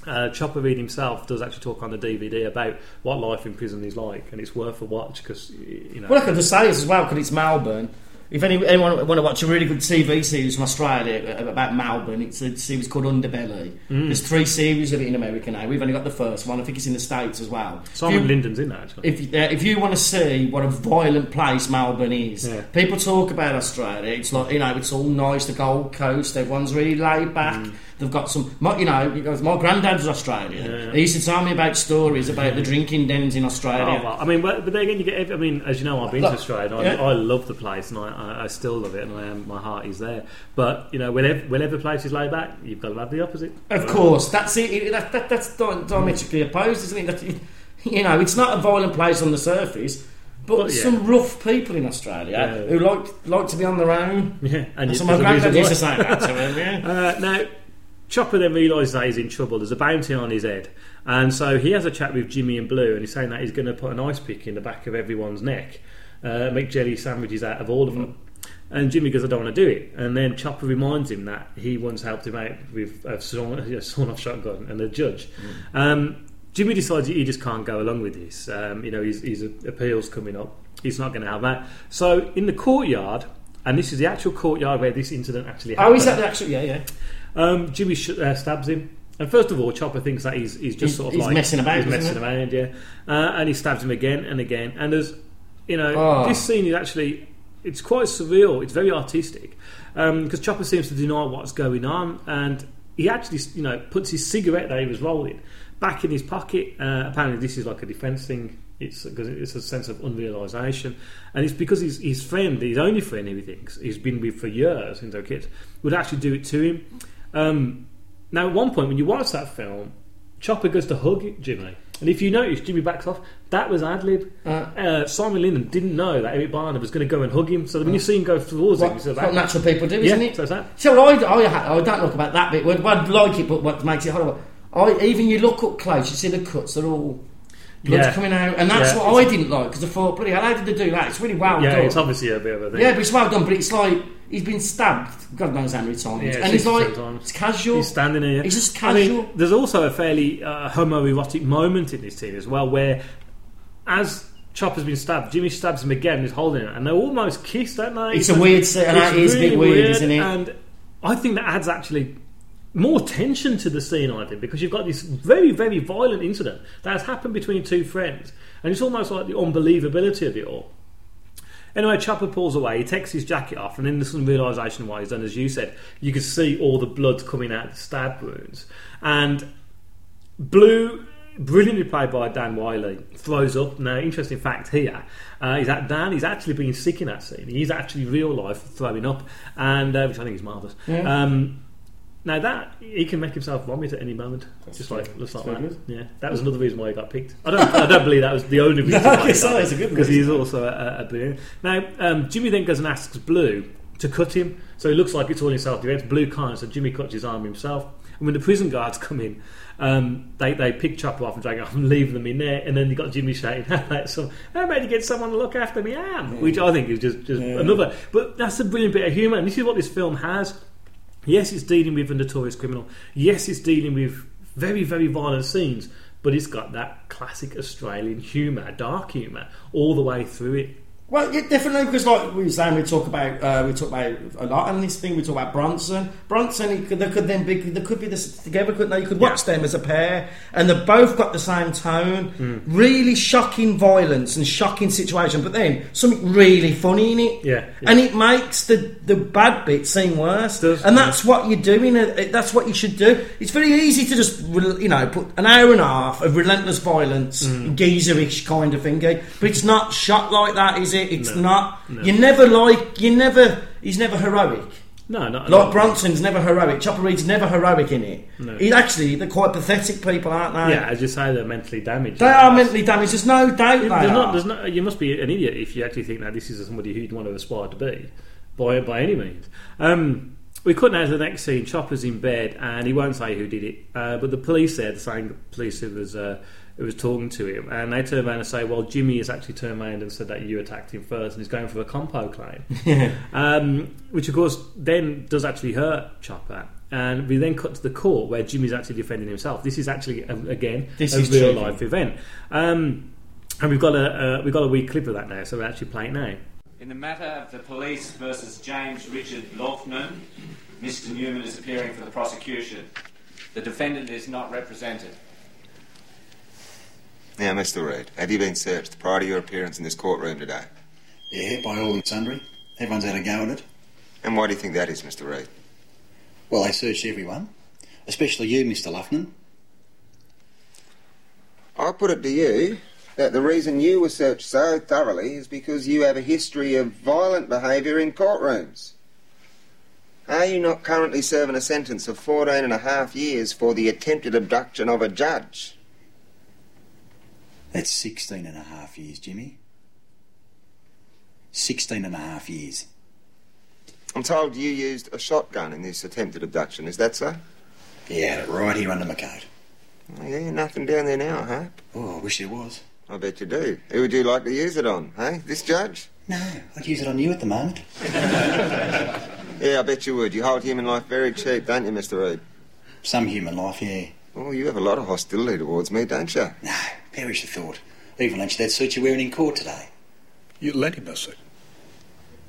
uh, Chopper Read himself does actually talk on the DVD about what life in prison is like, and it's worth a watch because you know. Well, I could just say this as well because it's Melbourne. If any, anyone want to watch a really good TV series from Australia uh, about Melbourne, it's a series called Underbelly. Mm. There's three series of it in America now. We've only got the first one. I think it's in the States as well. Simon you- Lyndon's in that actually. If, uh, if you want to see what a violent place Melbourne is, Yeah. people talk about Australia. It's like you know, it's all nice. The Gold Coast, everyone's really laid back. They've got some, my, you know, because my granddad was Australian. Mm. Yeah. He used to tell me about stories about the drinking dens in Australia. Oh, well, I mean, but, but then again, you get. every- I mean, as you know, I've been Look, to Australia. And I, yeah. I love the place, and I, I, still love it, and I am, my heart is there. But you know, whenever whenever place is laid back, you've got to have the opposite. Of course, that's it. that, that, that's diametrically opposed, isn't it? That, <laughs> you know, it's not a violent place on the surface, but Well, yeah. some rough people in Australia Yeah. who like like to be on their own. Yeah, and you- my granddad used to say that to him. Yeah. <laughs> Uh, now, Chopper then realises that he's in trouble. There's a bounty on his head. And so he has a chat with Jimmy and Blue, and he's saying that he's going to put an ice pick in the back of everyone's neck, uh, make jelly sandwiches out of all of them. And Jimmy goes, I don't want to do it. And then Chopper reminds him that he once helped him out with a sawn <laughs> off shotgun and a judge. Um, Jimmy decides he just can't go along with this. Um, you know, his, his appeals coming up. He's not going to have that. So in the courtyard, and this is the actual courtyard where this incident actually happened. Oh, is that the actual? Yeah, yeah. Um, Jimmy sh- uh, stabs him. And first of all, Chopper thinks that he's, he's just He's- sort of he's like messing about, He's isn't messing he? around, yeah. Uh, and he stabs him again and again. And there's, you know, Oh. this scene is actually it's quite surreal. It's very artistic because Chopper seems to deny what's going on, and he actually, you know, puts his cigarette that he was rolling back in his pocket. Uh, apparently, this is like a defence thing. It's because it's a sense of unrealisation, and it's because his his friend, his only friend, who he thinks he's been with for years since they were kids, would actually do it to him. Um, now, at one point, when you watch that film, Chopper goes to hug Jimmy, and if you notice, Jimmy backs off. That was ad lib. Uh. Uh, Simon Lyndon didn't know that Eric Bana was going to go and hug him. So when you see him go towards him, What, he's sort what natural people do, yeah, isn't it? so it's that. So I, I, I don't look about that bit. I'd like it, but what makes it horrible? I, even you look up close, you see the cuts. They're all Yeah. coming out, and that's Yeah, what I didn't like because I thought, bloody hell, how did they do that? It's really well Yeah, done. it's obviously a bit of a thing. Yeah, but it's well done. But it's like he's been stabbed. God knows how many times, Yeah, and he's like, times. it's casual. He's standing there. He's just I mean, casual. there's also a fairly uh, homoerotic moment in this scene as well, where as Chopper's been stabbed, Jimmy stabs him again. and He's holding it, and they almost kiss, don't they? It's a weird scene, and It's that is a bit really weird, isn't it? And I think that adds actually more tension to the scene, I think, because you've got this very, very violent incident that has happened between two friends, and it's almost like the unbelievability of it all. Anyway, Chopper pulls away. He takes his jacket off, and then there's some realization of what he's done. As you said, you can see all the blood coming out of the stab wounds. And Blue, brilliantly played by Dan Wyllie, throws up. Now, interesting fact here uh, is that Dan is actually being sick in that scene. He's actually real life throwing up, and uh, which I think is marvelous. Yeah. Um, now that he can make himself vomit at any moment, just like just like that. Yeah, that was another reason why he got picked. I don't, I don't believe that was the only reason. <laughs> No, why he got a picked, good because he's also a, a brilliant. Now um, Jimmy then goes and asks Blue to cut him, so it looks like it's all in self defence. Blue can't, so Jimmy cuts his arm himself. And when the prison guards come in, um, they they pick Chopper off and drag him off and leave them in there. And then you got Jimmy shouting, <laughs> "So how about you get someone to look after me arm?" Which I think is just just another. But that's a brilliant bit of humour, and this is what this film has. Yes, it's dealing with a notorious criminal. Yes, it's dealing with very, very violent scenes, but it's got that classic Australian humour, dark humour, all the way through it. Well, yeah, definitely because like we were saying, we talk about uh, we talk about a lot on this thing. We talk about Bronson. Bronson, could, there could then be there could be this together, couldn't they? You could watch them as a pair, and they've both got the same tone. Really shocking violence and shocking situation, but then something really funny in it. Yeah, yeah. and it makes the the bad bit seem worse. Does, and that's what you're doing. uh, That's what you should do. It's very easy to just you know put an hour and a half of relentless violence, Mm. geezerish kind of thing, but it's not shot like that, is it? It's not. You never like. You never. He's never heroic. No, not Like Bronson's never heroic. Chopper Read's never heroic in it. No. He actually, they're quite pathetic people, aren't they? Yeah, as you say, they're mentally damaged. They are mentally damaged. There's no doubt they There's are. not, there's not, you must be an idiot if you actually think that this is somebody who you'd want to aspire to be, by by any means. Um, we cut now to the next scene. Chopper's in bed, and he won't say who did it. Uh, but the police there, the same police who was uh, who was talking to him, and they turn around and say, "Well, Jimmy has actually turned around and said that you attacked him first, and he's going for a compo claim." <laughs> um, which, of course, then does actually hurt Chopper. And we then cut to the court where Jimmy's actually defending himself. This is actually again This a is real true. life event. Um, and we've got a uh, we've got a wee clip of that now, so we're actually playing it now. In the matter of the police versus James Richard Loughnan, Mr. Newman is appearing for the prosecution. The defendant is not represented. Now, Mr. Read, have you been searched prior to your appearance in this courtroom today? Yeah, by all and sundry. Everyone's had a go at it. And why do you think that is, Mr. Read? Well, they searched everyone, especially you, Mr. Loughnan. I put it to you that the reason you were searched so thoroughly is because you have a history of violent behaviour in courtrooms. Are you not currently serving a sentence of 14 and a half years for the attempted abduction of a judge? That's 16 and a half years, Jimmy. 16 and a half years. I'm told you used a shotgun in this attempted abduction, is that so? Yeah, right here under my coat. Oh, yeah, nothing down there now, huh? Oh, I wish there was. I bet you do. Who would you like to use it on, hey? This judge? No, I'd use it on you at the moment. <laughs> Yeah, I bet you would. You hold human life very cheap, don't you, Mr. Read? Some human life, yeah. Oh, you have a lot of hostility towards me, don't you? No, perish the thought. Even lunch that suit you're wearing in court today. You lent him a suit.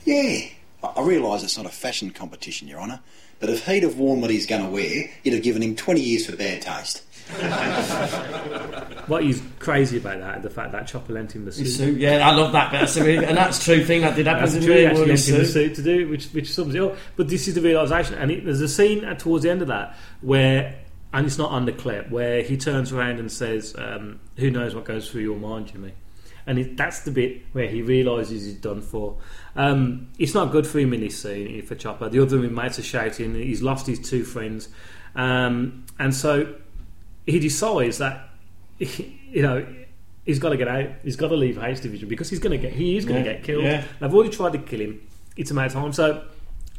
Yeah. I, I realise it's not a fashion competition, Your Honour, but if he'd have worn what he's going to wear, you'd have given him 20 years for bad taste. <laughs> What is crazy about that, the fact that Chopper lent him the suit. Suit, yeah, I love that bit. That's a and that's a true thing that did happen That's to true. me. He actually lent him the suit. suit to do, which which sums it up. But this is the realization, and it, there's a scene towards the end of that where, and it's not on the clip, where he turns around and says, um, "Who knows what goes through your mind, Jimmy?" And it, that's the bit where he realizes he's done for. Um, it's not good for him in this scene for Chopper. The other inmates are shouting. He's lost his two friends, um, and so he decides that <laughs> you know he's got to get out. He's got to leave H Division because he's going to get. He is going to Yeah, get killed. yeah. They've already tried to kill him. It's a matter of time. So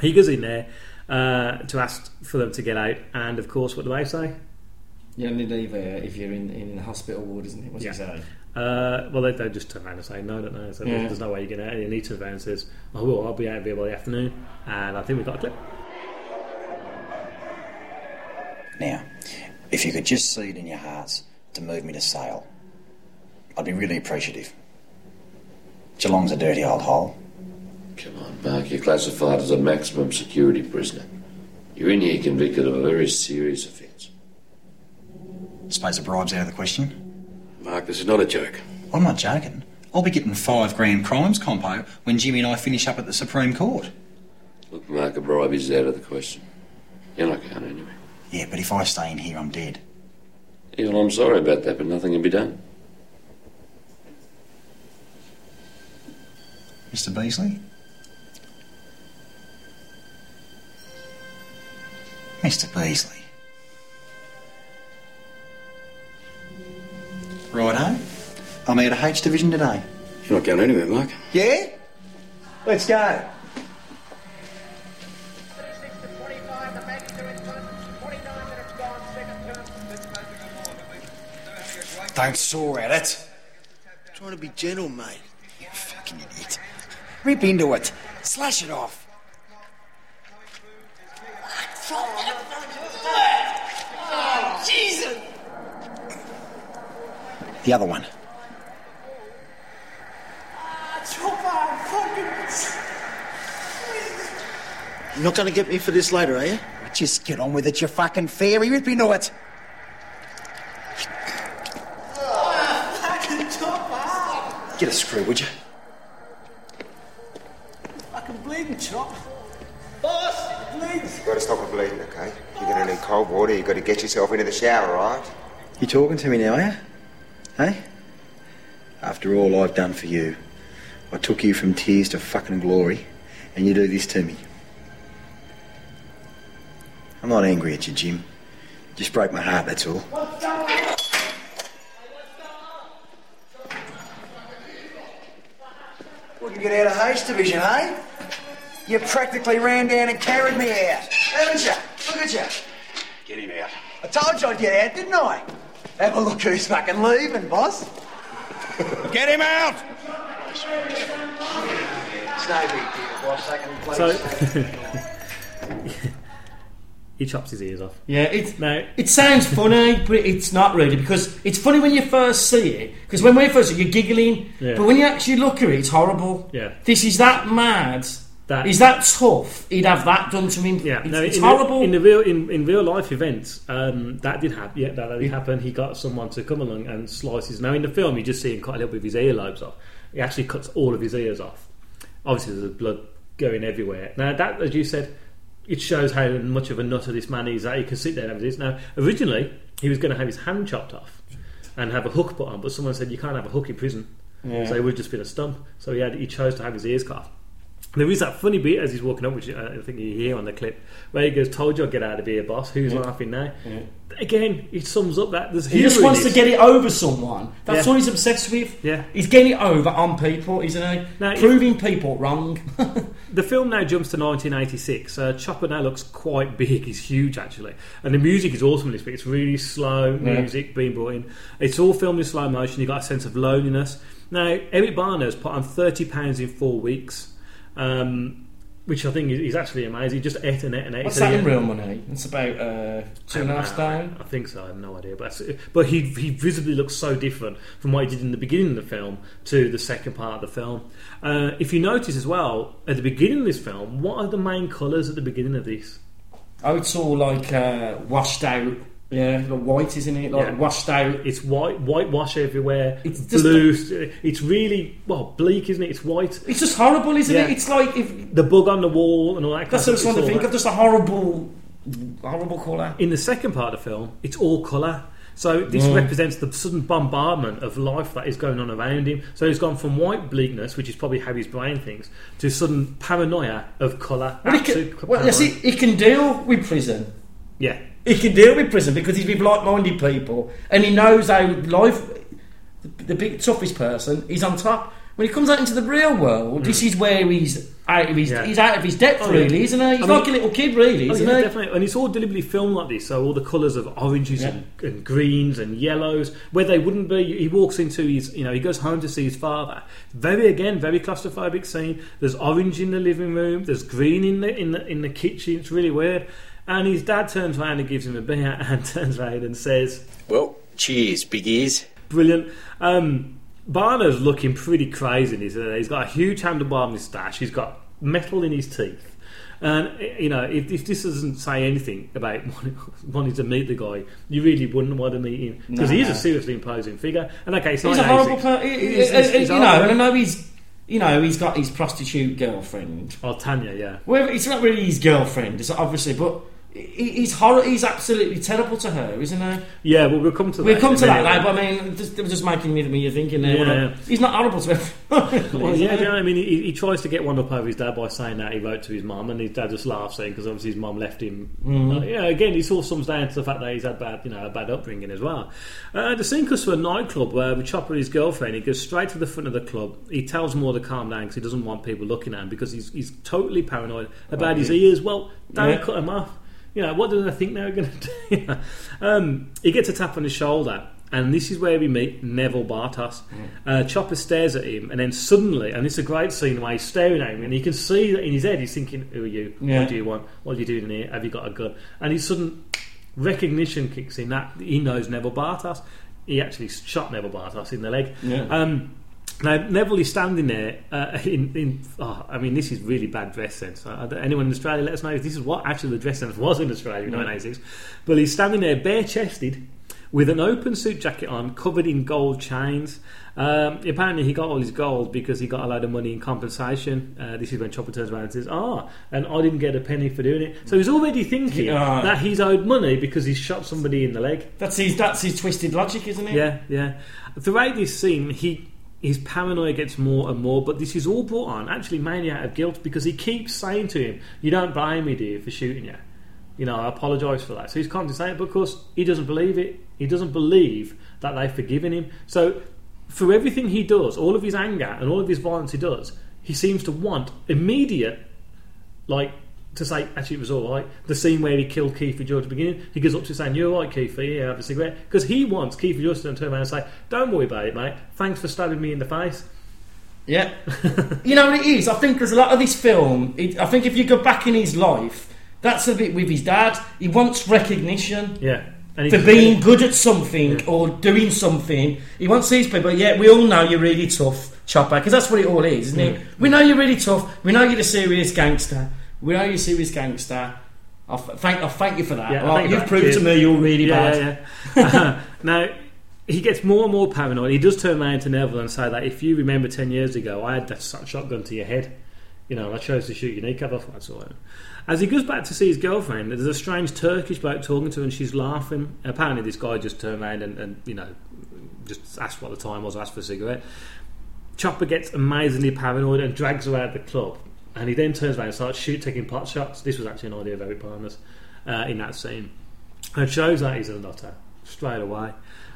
he goes in there uh, to ask for them to get out, and of course, what do they say? You only leave uh, if you're in, in the hospital ward, isn't it? What's Yeah. he say? Uh, well, they, they just turn around and say, no, no, no. So Yeah. there's no way you're going to. And he turns around and says, oh, well, I'll be out of here by the afternoon. And I think we've got a clip. Now, if you could just see it in your hearts to move me to sail, I'd be really appreciative. Geelong's a dirty old hole. Come on, Mark, you're classified as a maximum security prisoner. You're in here convicted of a very serious offence. Suppose a bribe's out of the question. Mark, this is not a joke. I'm not joking. I'll be getting five grand crimes compo when Jimmy and I finish up at the Supreme Court. Look, Mark, a bribe is out of the question. You're not going anywhere. Yeah, but if I stay in here, I'm dead. Yeah, well, I'm sorry about that, but nothing can be done. Mr. Beasley? Mr. Beasley. Righto. I'm out of H Division today. You're not going anywhere, Mark. Yeah? Let's go. Don't sore at it. I'm trying to be gentle, mate. You fucking idiot. Rip into it. Slash it off. The other one. You're not going to get me for this later, are you? Just get on with it, you fucking fairy. Rip into it. Get a screw, would you? Fucking bleeding, chop. Boss, bleeds. You've got to stop the bleeding, okay? You're going to need cold water. You've got to get yourself into the shower, right? You talking to me now, are you? Hey? After all I've done for you, I took you from tears to fucking glory, and you do this to me. I'm not angry at you, Jim. Just broke my heart, that's all. Wouldn't get out of H Division, eh? You practically ran down and carried me out, haven't you? Look at you. Get him out. I told you I'd get out, didn't I? Have a look who's fucking leaving, boss. Get him out! It's no big deal, boss. I can play. So <laughs> he chops his ears off. Yeah, it, No. it sounds funny, but it's not really because it's funny when you first see it. Because when we first see it, you're giggling, Yeah. but when you actually look at it, it's horrible. Yeah. This is that mad. That- He's that tough. He'd have that done to him. Yeah, it's, no, it's in horrible. The, in the real in, in real life events, um, that did happen. Yeah, that did happen. He got someone to come along and slice his. Now in the film, you just see him cut a little bit of his earlobes off. He actually cuts all of his ears off. Obviously, there's blood going everywhere. Now that, as you said, it shows how much of a nutter this man is that he can sit there and have this. Now, originally, he was going to have his hand chopped off and have a hook put on, but someone said you can't have a hook in prison, Yeah. so it would have just been a stump. So he had he chose to have his ears cut off. There is that funny bit as he's walking up, which uh, I think you hear on the clip, where he goes, "Told you I'd get out of here, boss." Who's Yeah. laughing now? Again, it sums up that there's he just wants to get it over someone. That's Yeah. what he's obsessed with. Yeah. He's getting it over on people, isn't he? Now, if- Proving people wrong. <laughs> The film now jumps to 1986. Uh, Chopper now looks quite big. He's huge, actually. And the music is awesome in this bit. It's really slow Yeah. music being brought in. It's all filmed in slow motion. You've got a sense of loneliness. Now, Eric Bana's put on £30 in four weeks, um, which I think is, is actually amazing. He just ate and ate and ate. What's that in real money? It's about uh, two and a half stone. I think so. I have no idea, but but he he visibly looks so different from what he did in the beginning of the film to the second part of the film. Uh, if you notice as well, at the beginning of this film, what are the main colours at the beginning of this? Oh, it's all like uh, washed out. Yeah, the white, isn't it? Like Yeah. washed out. It's white, whitewash everywhere. It's just blue. it's really well bleak, isn't it? It's white. It's just horrible, isn't Yeah. it? It's like if The bug on the wall and all that. that's what I was of trying to think that. of. Just a horrible, horrible colour. In the second part of the film, it's all colour. So this Mm. represents the sudden bombardment of life that is going on around him. So he's gone from white bleakness, which is probably how his brain thinks, to sudden paranoia of colour. Well, he can, well, you see, he can deal with prison. Yeah. He can deal with prison because he's with like-minded people, and he knows how life. The, the big toughest person he's on top. When he comes out into the real world, this is where he's out of his Mm. Yeah. he's out of his depth, Oh, yeah. really, isn't he? He's I like mean- a little kid, really, Oh, isn't yeah, he? definitely. And it's all deliberately filmed like this, so all the colours of oranges Yeah. and, and greens and yellows, where they wouldn't be. He walks into his, you know, he goes home to see his father. Very again, very claustrophobic scene. There's orange in the living room. There's green in the in the in the kitchen. It's really weird. And his dad turns around and gives him a beer, <laughs> and turns around and says, Well, cheers, big ears. Brilliant. Um, Bana's looking pretty crazy. He's, uh, he's got a huge handlebar moustache. He's got metal in his teeth. And uh, you know, if, if this doesn't say anything about <laughs> wanting, wanting to meet the guy, you really wouldn't want to meet him because he is a seriously imposing figure. And okay, it's He's a horrible person. He's- he's- he's You know, and I know he's, you know, he's got his prostitute girlfriend. Oh, Tanya, yeah. Well, it's not really his girlfriend, it's obviously, but he- he's horror. He's absolutely terrible to her, isn't he? Yeah, well, we'll come to that. We'll come to that minute. but I mean, just, just making me, me you thinking there. Yeah. He's not horrible to everyone. <laughs> Well, yeah, you know I mean? He, he tries to get one up over his dad by saying that he wrote to his mum, and his dad just laughs saying because obviously his mum left him. Mhm. Uh, yeah, again, it all sums down to the fact that he's had bad, you know, a bad upbringing as well. Uh, the scene comes to a nightclub where with Chopper and his girlfriend. He goes straight to the front of the club. He tells Moore to calm down because he doesn't want people looking at him because he's he's totally paranoid about Right. his ears. Well, don't Yeah. cut him off. You know, what do they think they're going <laughs> to do? um, he gets a tap on his shoulder. And this is where we meet Neville Bartos. Uh, Chopper stares at him, and then suddenly, and it's a great scene where he's staring at him, and you can see that in his head he's thinking, "Who are you? Yeah. What do you want? What are you doing here? Have you got a gun?" And his sudden recognition kicks in that he knows Neville Bartos. He actually shot Neville Bartos in the leg. Yeah. Um, now Neville is standing there uh, in, in oh, I mean this is really bad dress sense. I anyone in Australia let us know if this is what actually the dress sense was in Australia in Yeah. 1986. But he's standing there bare chested with an open suit jacket on, covered in gold chains. Um, apparently, he got all his gold because he got a lot of money in compensation. Uh, this is when Chopper turns around and says, "Ah, and I didn't get a penny for doing it." So he's already thinking Yeah. that he's owed money because he's shot somebody in the leg. That's his. That's his twisted logic, isn't it? Yeah, yeah. Throughout this scene, he his paranoia gets more and more, but this is all brought on actually mainly out of guilt because he keeps saying to him, "You don't blame me, dear, for shooting you." You know, I apologise for that. So he's constantly saying it, but of course he doesn't believe it. He doesn't believe that they've forgiven him. So for everything he does, all of his anger and all of his violence he does, he seems to want immediate, like to say, actually, it was all right. The scene where he killed Keithy George at the beginning, he goes up to saying, "You're right, Keithy. Yeah, have a cigarette," because he wants Keithy George to turn around and say, "Don't worry about it, mate. Thanks for stabbing me in the face." Yeah. <laughs> you know what it is? I think there's a lot of this film. It, I think if you go back in his life, that's a bit with his dad. He wants recognition Yeah, and for being good at something or doing something. He wants these people. Yeah, we all know you're really tough, Chopper, because that's what it all is, isn't it? Mm. We know you're really tough. We know you're a serious gangster. We know you're a serious gangster. I thank, I thank you for that. Yeah, I Well, think you've that- proved to me you're really yeah, bad. Yeah, yeah. <laughs> Uh-huh. now he gets more and more paranoid. He does turn around to Neville and say that if you remember ten years ago, I had that shotgun to your head. You know, I chose to shoot your kneecap off. That's all. As he goes back to see his girlfriend, there's a strange Turkish bloke talking to her, and she's laughing. Apparently, this guy just turned around and, and you know, just asked what the time was, asked for a cigarette. Chopper gets amazingly paranoid and drags her out of the club. And he then turns around and starts shoot taking pot shots. This was actually an idea of Eric Bana's uh, in that scene. And it shows that he's a nutter straight away.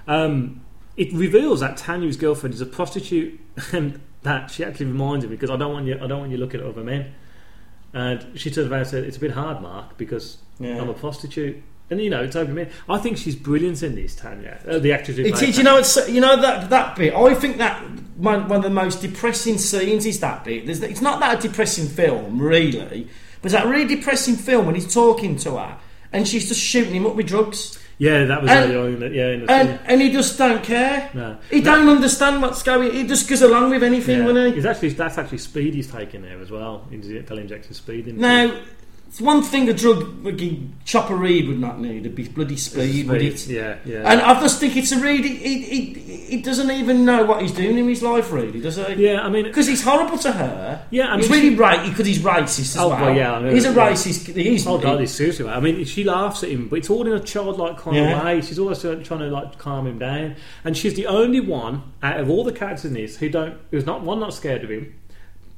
Um, it reveals that Tanya's girlfriend is a prostitute, <laughs> and that she actually reminds him because I don't want you. I don't want you looking at other men. And she turns around and said, "It's a bit hard, Mark, because Yeah. I'm a prostitute." And you know, it's over me. I think she's brilliant in this, Tanya, uh, the actress. It played you know, it's you know that that bit. I think that one, one of the most depressing scenes is that bit. There's, it's not that a depressing film, really, but it's that really depressing film when he's talking to her and she's just shooting him up with drugs, Yeah, that was And- early on in the, yeah, in the and scene. and he just don't care. No. He don't understand what's going. He just goes along with anything, Yeah. doesn't he? He's actually that's actually speed he's taking there as well. He's Phil injecting speed in. Now, it's one thing a drug fucking Chopper Read would not need. It'd be bloody speed, would it? Yeah, yeah. And I just think it's a really. He, he, he doesn't even know what he's doing in his life, really, does he? yeah, I mean, Because he's horrible to her. Yeah, I he's really she- right because he's racist as Oh, well. well, yeah, I he's a yeah. racist. He's oh god, he's seriously. right. I mean, she laughs at him, but it's all in a childlike kind Yeah. of way. She's always trying to like calm him down, and she's the only one out of all the characters in this who don't, who's not one, not scared of him.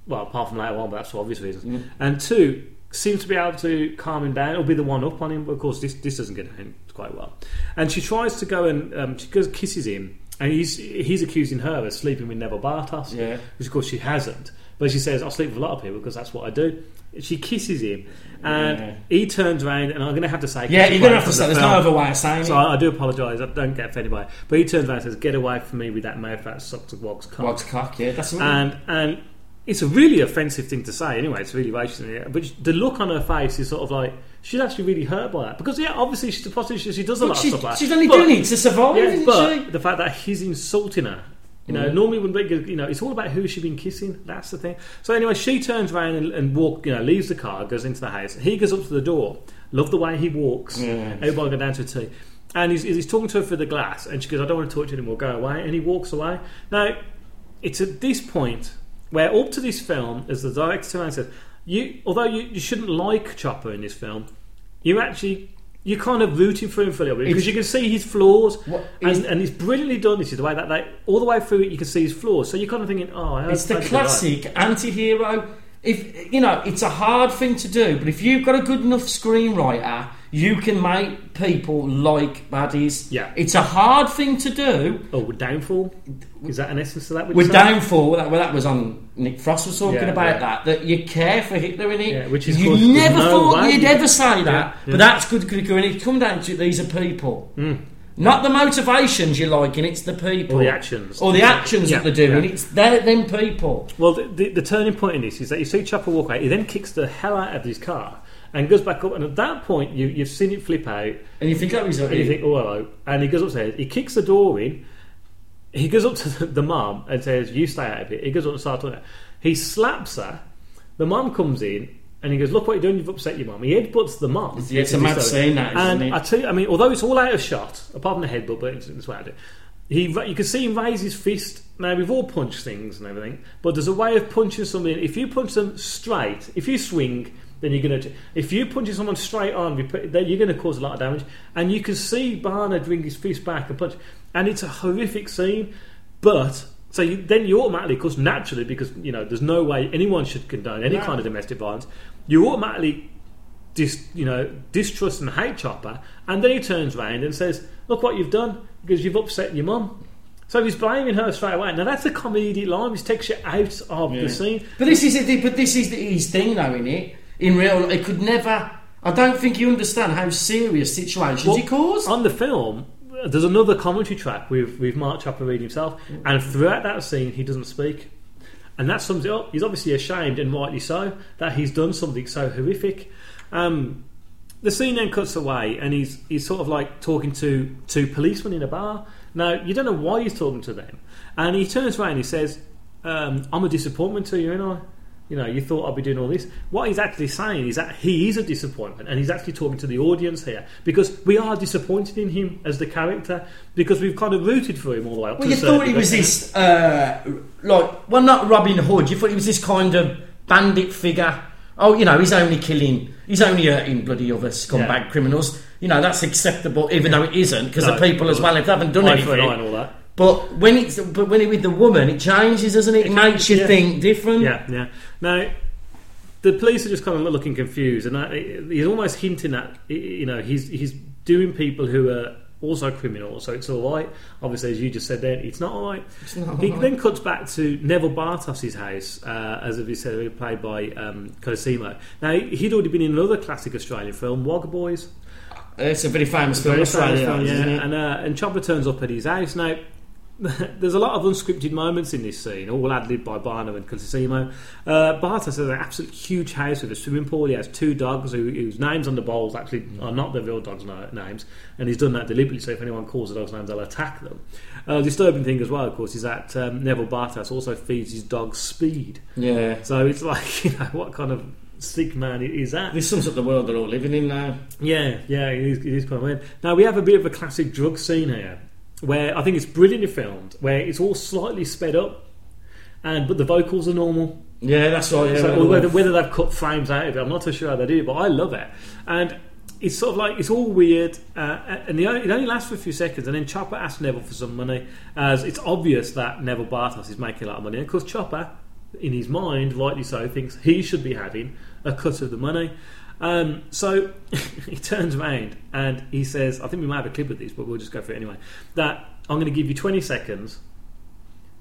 Well, apart from later on, but that's for obvious reasons. And two, seems to be able to calm him down or be the one up on him. But of course, this this doesn't get him quite well. And she tries to go and um, she goes kisses him, and he's he's accusing her of sleeping with Neville Bartos. Yeah. which of course she hasn't. But she says, "I sleep with a lot of people because that's what I do." She kisses him, and Yeah. he turns around, and I'm going to have to say, Yeah, you're going to have to say. the There's no film. other way of saying So it. I, I do apologise. I don't get offended by it. But he turns around and says, "Get away from me with that mouth that sucks a wog's cock." Wog's cock, yeah, that's and and it's a really offensive thing to say. Anyway, it's really racist. But the look on her face is sort of like she's actually really hurt by that because yeah, obviously she's a prostitute. She does a lot she's- of stuff. Like she's only But- doing it to survive, Yeah, isn't but she? the fact that he's insulting her. You know, Mm. normally when we- you know, it's all about who she's been kissing. That's the thing. So anyway, she turns around and, and walk. You know, leaves the car, goes into the house. He goes up to the door. Love the way he walks. Yeah. Everybody go down to a tea. And he's, he's talking to her through the glass, and she goes, "I don't want to talk to you anymore. Go away." And he walks away. Now, it's at this point where, up to this film, as the director turns around and says, "You, although you, you shouldn't like Chopper in this film, you actually." You're kind of rooting for him for a little bit because you can see his flaws, What and, and he's brilliantly done. This is the way that they all the way through it. You can see his flaws, so you're kind of thinking, "Oh, I It's the maybe they're right." classic anti-hero. If you know, it's a hard thing to do, but if you've got a good enough screenwriter, you can make people like baddies. Yeah. it's a hard thing to do. Oh, with downfall is that an essence of that? With? Downfall, that, well, that was on Nick Frost was talking Yeah, about yeah. that. That you care for Hitler in it. Yeah, which is you never thought you'd you- ever say that, but that's good. Good. And it come down to it; these are people. Mm. Not the motivations you're liking, it's the people. Or the actions. Or the actions that they're doing. It's their, them people. Well, the, the, the turning point in this is that you see Chopper walk out, He then kicks the hell out of his car and goes back up. And at that point, you, you've seen it flip out. And you think, oh, he's And you think, oh, hello. And he goes upstairs. He kicks the door in. He goes up to the, the mum and says, "You stay out of it." He goes up and starts talking. He slaps her. The mum comes in. And he goes, "Look what you're doing! You've upset your mum." He headbutts the mum. Yeah, it's a mad scene, that, isn't and it? I tell you, I mean, although it's all out of shot, apart from the headbutt, but it's, it's what I do. He, you can see him raise his fist. Now we've all punched things and everything, but there's a way of punching something. If you punch them straight, if you swing, then you're going to. If you punch someone straight on, you put- then you're going to cause a lot of damage. And you can see Bana bring his fist back and punch, and it's a horrific scene. But so you, then you automatically, of course, naturally, because you know there's no way anyone should condone any No. kind of domestic violence. You automatically dis, you know, distrust and hate Chopper, and then he turns around and says, "Look what you've done because you've upset your mum." So he's blaming her straight away. Now that's a comedic line, which takes you out of Yeah. the scene. But this is it. But this is the, his thing, though, in it. In real, life. it could never. I don't think you understand how serious situations Well, he caused. on the film. There's another commentary track with with Mark Chopper reading himself, and throughout that scene, he doesn't speak, and that sums it up. He's obviously ashamed, and rightly so, that he's done something so horrific. Um, the scene then cuts away, and he's he's sort of like talking to two policemen in a bar. Now you don't know why he's talking to them, and he turns around and he says, um, "I'm a disappointment to you, ain't I? You know, you thought I'd be doing all this." What he's actually saying is that he is a disappointment, and he's actually talking to the audience here because we are disappointed in him as the character because we've kind of rooted for him all the way up. Well, you thought he was this, uh, like, well, not Robin Hood. You thought he was this kind of bandit figure. Oh, you know, he's only killing, he's only hurting bloody other scumbag Yeah. criminals. You know, that's acceptable, even though it isn't, because No, the people as well, if they haven't done anything. An eye and all that. But when it's, but when it with the woman, it changes, doesn't it? It makes you Yeah. think different. Yeah, yeah. Now, the police are just kind of looking confused, and that, he's almost hinting at you know he's he's doing people who are also criminals, so it's all right. Obviously, as you just said, then it's not all right. not he all right. then cuts back to Neville Bartos's house, uh, as we said, played by um, Colosimo. Now, he'd already been in another classic Australian film, Wagga Boys. It's a very famous film, Very Australia, famous film, isn't yeah. it? And, uh, and Chopper turns up at his house. Now, <laughs> there's a lot of unscripted moments in this scene, all ad libbed by Bana and Colosimo. Uh, Bartos has an absolute huge house with a swimming pool. He has two dogs who, whose names on the bowls actually are not the real dogs' na- names, and he's done that deliberately. So if anyone calls the dogs' names, they'll attack them. Uh, disturbing thing as well, of course, is that um, Neville Bartos also feeds his dog Speed. Yeah. So it's like, <laughs> you know, what kind of sick man is that? This sums up the world they're all living in now. Yeah, yeah, it is, it is quite weird. Now we have a bit of a classic drug scene here, where I think it's brilliantly filmed, where it's all slightly sped up, and but the vocals are normal. Yeah, that's right. Yeah, So whether, whether they've cut frames out of it, I'm not so sure how they do, it, but I love it. And it's sort of like it's all weird, uh, and the only, it only lasts for a few seconds. And then Chopper asks Neville for some money, as it's obvious that Neville Bartos is making a lot of money. And of course, Chopper, in his mind, rightly so, thinks he should be having a cut of the money. Um, so <laughs> he turns around and he says, "I think we might have a clip of this, but we'll just go for it anyway." That I'm going to give you 20 seconds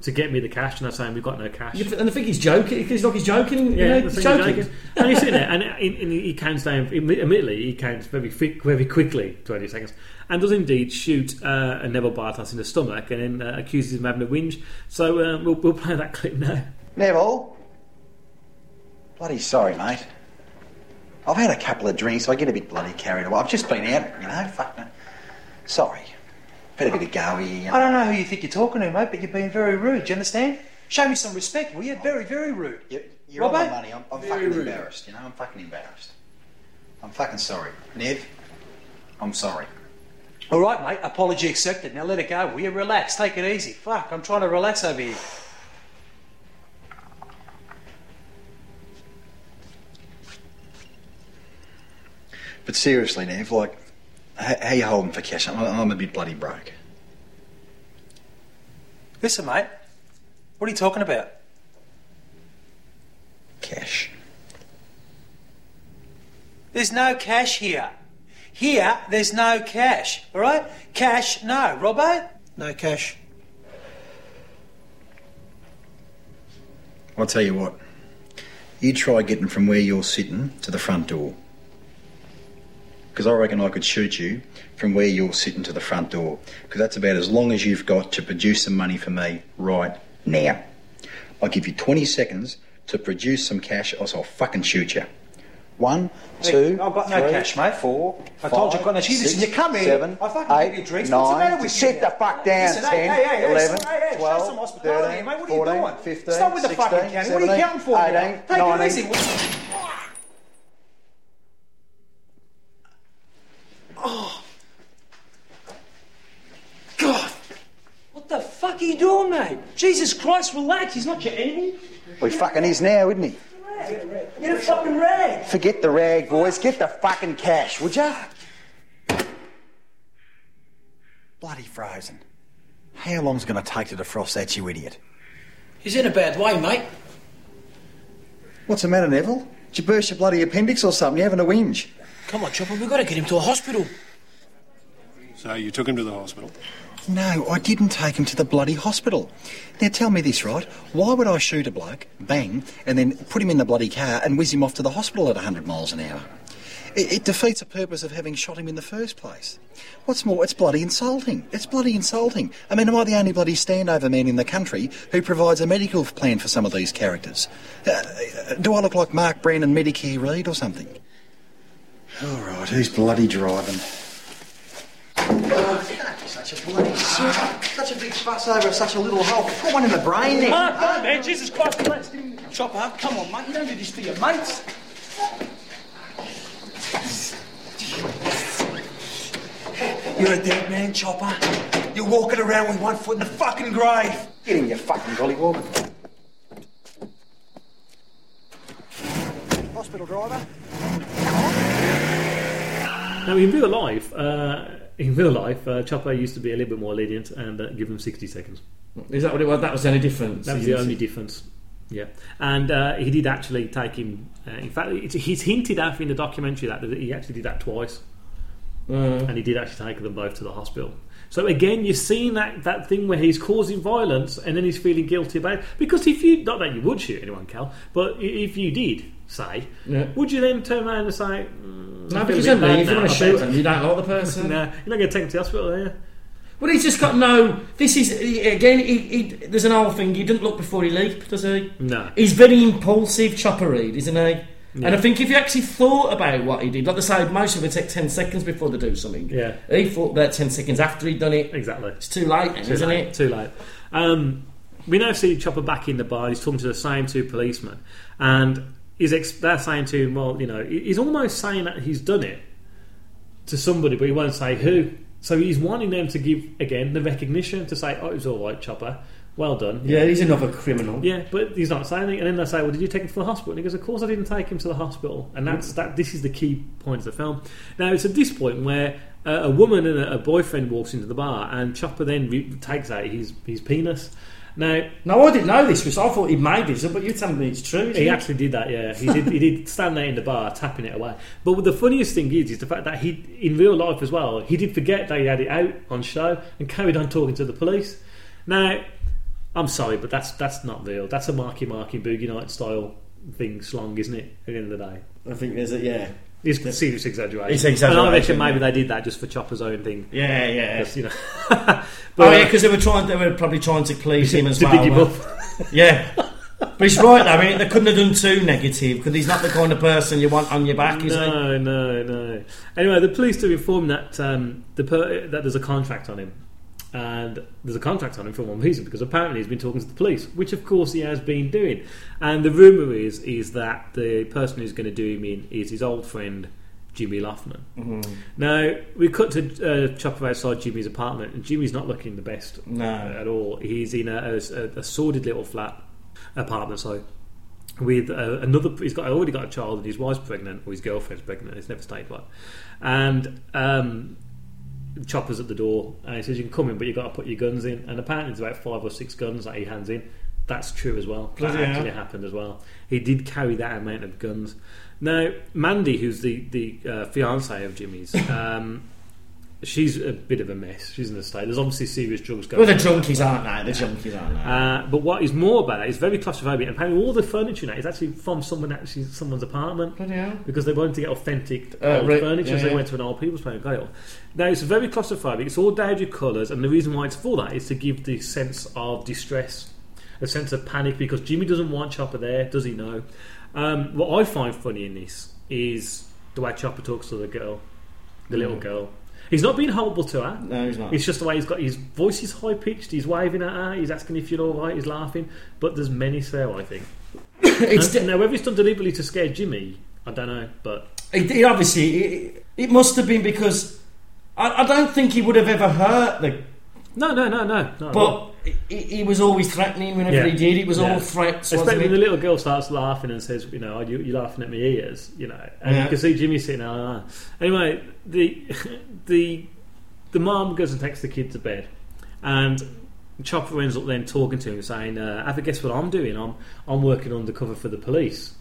to get me the cash, and I'm saying we've got no cash. You- and I think he's joking. He's like he's joking. you know, the he's joking. joking. and he's sitting there, and, and, and he counts down. Admittedly, he counts very very quickly, twenty seconds, and does indeed shoot uh, a Neville Bartos in the stomach, and then uh, accuses him of having a whinge. So uh, we'll, we'll play that clip now. Neville? Bloody sorry, mate. I've had a couple of drinks, I get a bit bloody carried away. I've just been out, you know, fuck. Sorry. Had a bit of go here. you know. I don't know who you think you're talking to, mate, but you're being very rude. Do you understand? Show me some respect, will you? Very, very rude. You're on my money. I'm, I'm fucking rude. embarrassed, you know? I'm fucking embarrassed. I'm fucking sorry. Nev, I'm sorry. All right, mate. Apology accepted. Now let it go. Will you relax? Take it easy. Fuck, I'm trying to relax over here. But seriously, Nev, like, how, how you holding for cash? I'm, I'm a bit bloody broke. Listen, mate. What are you talking about? Cash. There's no cash here. Here, there's no cash. All right? Cash, no. Robbo? No cash. I'll tell you what. You try getting from where you're sitting to the front door. Because I reckon I could shoot you from where you're sitting to the front door. Because that's about as long as you've got to produce some money for me right now. I'll give you 20 seconds to produce some cash, or else I'll fucking shoot you. One, two, I've got no three, cash, mate. four, I told you I've got no cash. Listen, you come in, seven, I fucking eight, give you drinks. What's the matter with Sit you? the fuck down. Listen, 10, hey, hey, hey, 11, listen, hey, hey, show some hospitality, 13, mate. What are you 14, doing? 15, Stop with the 16, fucking cannon. What are you counting for? 18, Take it easy. Oh. God. What the fuck are you doing, mate? Jesus Christ, relax. He's not your enemy. Well, he fucking is now, isn't he? Get a fucking rag. Forget the rag, boys. Get the fucking cash, would ya? Bloody frozen. How long's it going to take to defrost that, you idiot? He's in a bad way, mate. What's the matter, Neville? Did you burst your bloody appendix or something? You having a whinge? Come on, Chopper, we've got to get him to a hospital. So you took him to the hospital? No, I didn't take him to the bloody hospital. Now tell me this, right? Why would I shoot a bloke, bang, and then put him in the bloody car and whiz him off to the hospital at 100 miles an hour? It, it defeats the purpose of having shot him in the first place. What's more, it's bloody insulting. It's bloody insulting. I mean, am I the only bloody standover man in the country who provides a medical plan for some of these characters? Uh, do I look like Mark Brandon Medicare Read or something? All right, who's bloody driving? Such a bloody such a big fuss over such a little hole. Put one in the brain then. Ah, come on, man. Jesus Christ, relax. Chopper, come on, mate. You don't do this for your mates. You're a dead man, Chopper. You're walking around with one foot in the fucking grave. Get in, you fucking gollywog. Hospital driver. Now, in real life, uh, in real life, uh, Chopper used to be a little bit more lenient and uh, give them sixty seconds. Is that what it was? That was the only difference. That was the only difference. Yeah, and uh, he did actually take him. Uh, in fact, it's, he's hinted at in the documentary that he actually did that twice, Mm. and he did actually take them both to the hospital. So again, you're seeing that, that thing where he's causing violence and then he's feeling guilty about it. Because if you, not that you would shoot anyone, Cal, but if you did, say, Yeah. would you then turn around and say, mm, No, because then if you want to shoot bet." him, you don't like the person. <laughs> no, you're not going to take him to the hospital, are you? Well, he's just got no. This is again. He, he, there's an old thing. He didn't look before he leaped, does he? No. He's very impulsive, Chopper Read, isn't he? Yeah. And I think if you actually thought about what he did, like they say, most of it take ten seconds before they do something. Yeah. He thought about ten seconds after he'd done it. Exactly. It's too late, then, Too isn't late, it? Too late. Um, we now see Chopper back in the bar. He's talking to the same two policemen, and he's ex- they're saying to him, "Well, you know, he's almost saying that he's done it to somebody, but he won't say who." So he's wanting them to give again the recognition to say, "Oh, it was all right, Chopper. Well done." Yeah, he's another criminal. Yeah, but he's not saying anything. And then they say, "Well, did you take him to the hospital?" And he goes, "Of course, I didn't take him to the hospital." And that's that. This is the key point of the film. Now, it's at this point where uh, a woman and a, a boyfriend walks into the bar, and Chopper then re- takes out his his penis. Now, No, I didn't know this. Was I thought he made this up, but you're telling me it's true. he actually did that. Yeah, he did. He did <laughs> stand there in the bar tapping it away. But the funniest thing is, is the fact that he, in real life as well, he did forget that he had it out on show and carried on talking to the police. Now, I'm sorry, but that's that's not real. That's a Marky Marky Boogie Night style thing, slong, isn't it? At the end of the day, I think there's a yeah. It's a serious exaggeration. It's exaggeration, And I reckon maybe yeah. they did that just for Chopper's own thing. Yeah, yeah. you know. <laughs> oh yeah, uh, because they were trying. They were probably trying to please him as To well. big him uh, up. <laughs> yeah, but he's right. though, I mean, they couldn't have done too negative because he's not the kind of person you want on your back, is he? No, no, no. Anyway, the police do inform that um, the per- that there's a contract on him, and there's a contract on him for one reason because apparently he's been talking to the police, which of course he has been doing. And the rumor is is that the person who's going to do him in is his old friend Jimmy Loughnan. Mhm. Now we cut to uh, Chopper outside Jimmy's apartment, and Jimmy's not looking the best No. at all. He's in a, a, a sordid little flat apartment, so with uh, another. He's got already got a child, and his wife's pregnant, or his girlfriend's pregnant. It's never stayed right, and. Um, Chopper's at the door and he says you can come in but you've got to put your guns in. And apparently there's about five or six guns that he hands in. That's true as well. That Bloody hell. actually happened as well. He did carry that amount of guns. Now Mandy who's the, the uh, fiance of Jimmy's <laughs> um, she's a bit of a mess. She's in a state. There's obviously serious drugs going. Well, the on. junkies aren't they? The junkies aren't they? Uh, but what is more about that is very claustrophobic. And apparently, all the furniture now is actually from someone actually someone's apartment hell. because they wanted to get authentic Uh, old right, furniture. yeah, so they yeah. went to an old people's place and got it all. Now it's very claustrophobic. It's all dodgy colours, and the reason why it's for that is to give the sense of distress, a sense of panic because Jimmy doesn't want Chopper there. Does he know? Um, what I find funny in this is the way Chopper talks to the girl, the little Mm. girl. He's not being horrible to her. No, he's not. It's just the way he's got his voice is high pitched. He's waving at her. He's asking if you're all right. He's laughing. But there's many there, I think. <coughs> It's And- now whether it's done deliberately to scare Jimmy, I don't know. But It, it obviously it, it must have been because I, I don't think he would have ever hurt the. No, no, no, no. no But he, he was always threatening whenever he did. It was all threats. Especially when the little girl starts laughing and says, "You know, you, you're laughing at me ears," you know, and Yeah. you can see Jimmy sitting there. like. Anyway, the the the mom goes and takes the kid to bed, and Chopper ends up then talking to him, saying, uh, "Have a guess what I'm doing? I'm I'm working undercover for the police,"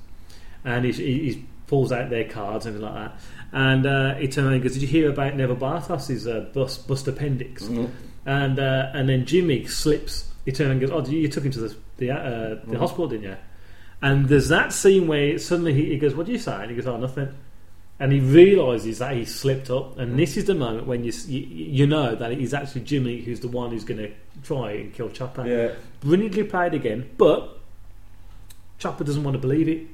and he, he, pulls out their cards and like that. And uh, he turns around and goes, "Did you hear about Neville Bartos's uh, bust, bust appendix?" Mhm. And uh, and then Jimmy slips. He turns and goes, "Oh, you took him to the the, uh, the Mhm. hospital, didn't you?" And there's that scene where suddenly he, he goes, "What do you say?" And he goes, "Oh, nothing." And he realizes that he slipped up, and this is the moment when you you, you know that it is actually Jimmy who's the one who's going to try and kill Chopper. Yeah. Brilliantly played again, but Chopper doesn't want to believe it.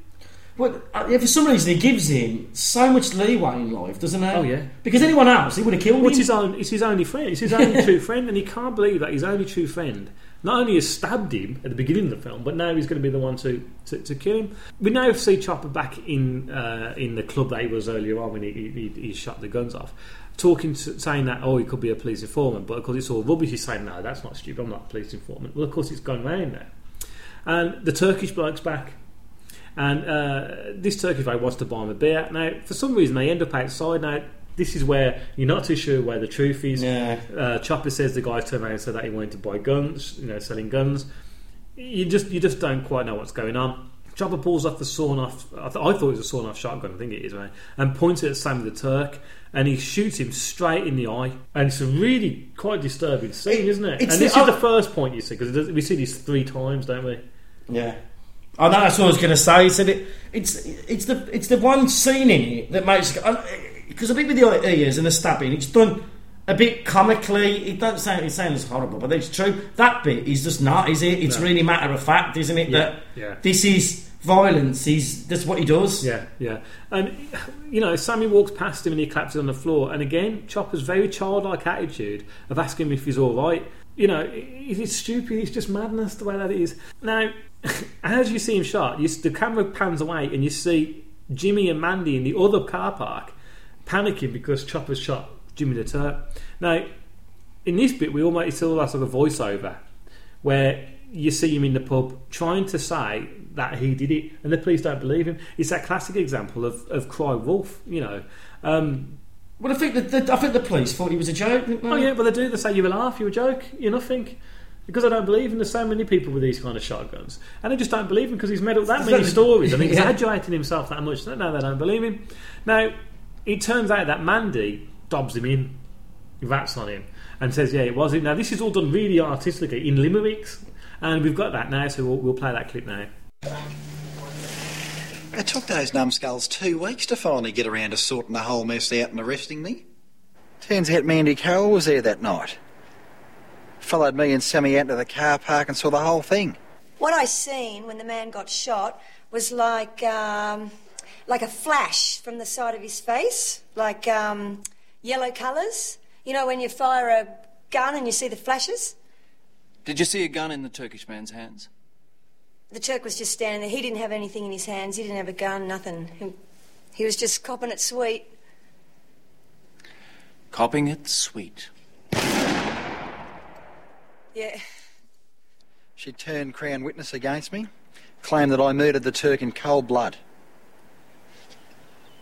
Well, uh, for some reason, he gives him so much leeway in life, doesn't he? Oh, yeah. Because anyone else, he would have killed Well, him. it's his own. It's his only friend. It's his only <laughs> true friend, and he can't believe that his only true friend not only has stabbed him at the beginning of the film, but now he's going to be the one to, to, to kill him. We now see Chopper back in uh, in the club that he was earlier on when he, he, he shot the guns off, talking to, saying that oh he could be a police informant, but of course it's all rubbish. He's saying no, that's not stupid. I'm not a police informant. Well, of course it's gone round now, and the Turkish bloke's back. And uh, this Turkish guy wants to buy him a beer. Now, for some reason, they end up outside. Now, this is where you're not too sure where the truth is. Yeah. Uh, Chopper says the guy turned around and said that he wanted to buy guns, you know, selling guns. You just you just don't quite know what's going on. Chopper pulls off the sawn off. I, th- I thought it was a sawn off shotgun. I think it is, right? And points it at Sam the Turk, and he shoots him straight in the eye. And it's a really quite disturbing scene, isn't it? And this the- is the first point you see because we see this three times, don't we? Yeah. I know that's what I was going to say. He said it. It's it's the it's the one scene in it that makes because oh, eh, a bit with the ears and the stabbing, it's done a bit comically. It doesn't sound it sounds horrible, but it's true. That bit is just not, is it? It's No. really matter of fact, isn't it? Yeah, That yeah. this is violence. He's that's what he does. Yeah, yeah. And, you know, Sammy walks past him and he collapses on the floor. And again, Chopper's very childlike attitude of asking him if he's all right. You know, is it- it's stupid. It's just madness the way that it is. Now, <laughs> as you see him shot, you, the camera pans away and you see Jimmy and Mandy in the other car park panicking because Chopper's shot Jimmy the Turk. Now, in this bit, we almost it's all that sort of voiceover where you see him in the pub trying to say that he did it, and the police don't believe him. It's that classic example of, of cry wolf, you know. Um, well, I think that the, I think the police thought he was a joke. Oh yeah, but they do. They say you're a laugh, you're a joke, you're nothing. Because I don't believe him. There's so many people with these kind of shotguns, and they just don't believe him because he's made up that many stories and <laughs> Yeah. exaggerating himself that much. No, they don't believe him. Now, it turns out that Mandy dobs him in, rats on him, and says, "Yeah, it was him." Now, this is all done really artistically in limericks, and we've got that now, so we'll, we'll play that clip now. It took those numbskulls two weeks to finally get around to sorting the whole mess out and arresting me. Turns out Mandy Carroll was there that night. Followed me and Sammy out to the car park and saw the whole thing. What I seen when the man got shot was like um, like a flash from the side of his face, like um, yellow colours. You know when you fire a gun and you see the flashes. Did you see a gun in the Turkish man's hands? The Turk was just standing there. He didn't have anything in his hands. He didn't have a gun. Nothing. He, he was just copping it sweet. Copping it sweet. Yeah. She turned Crown witness against me, claimed that I murdered the Turk in cold blood.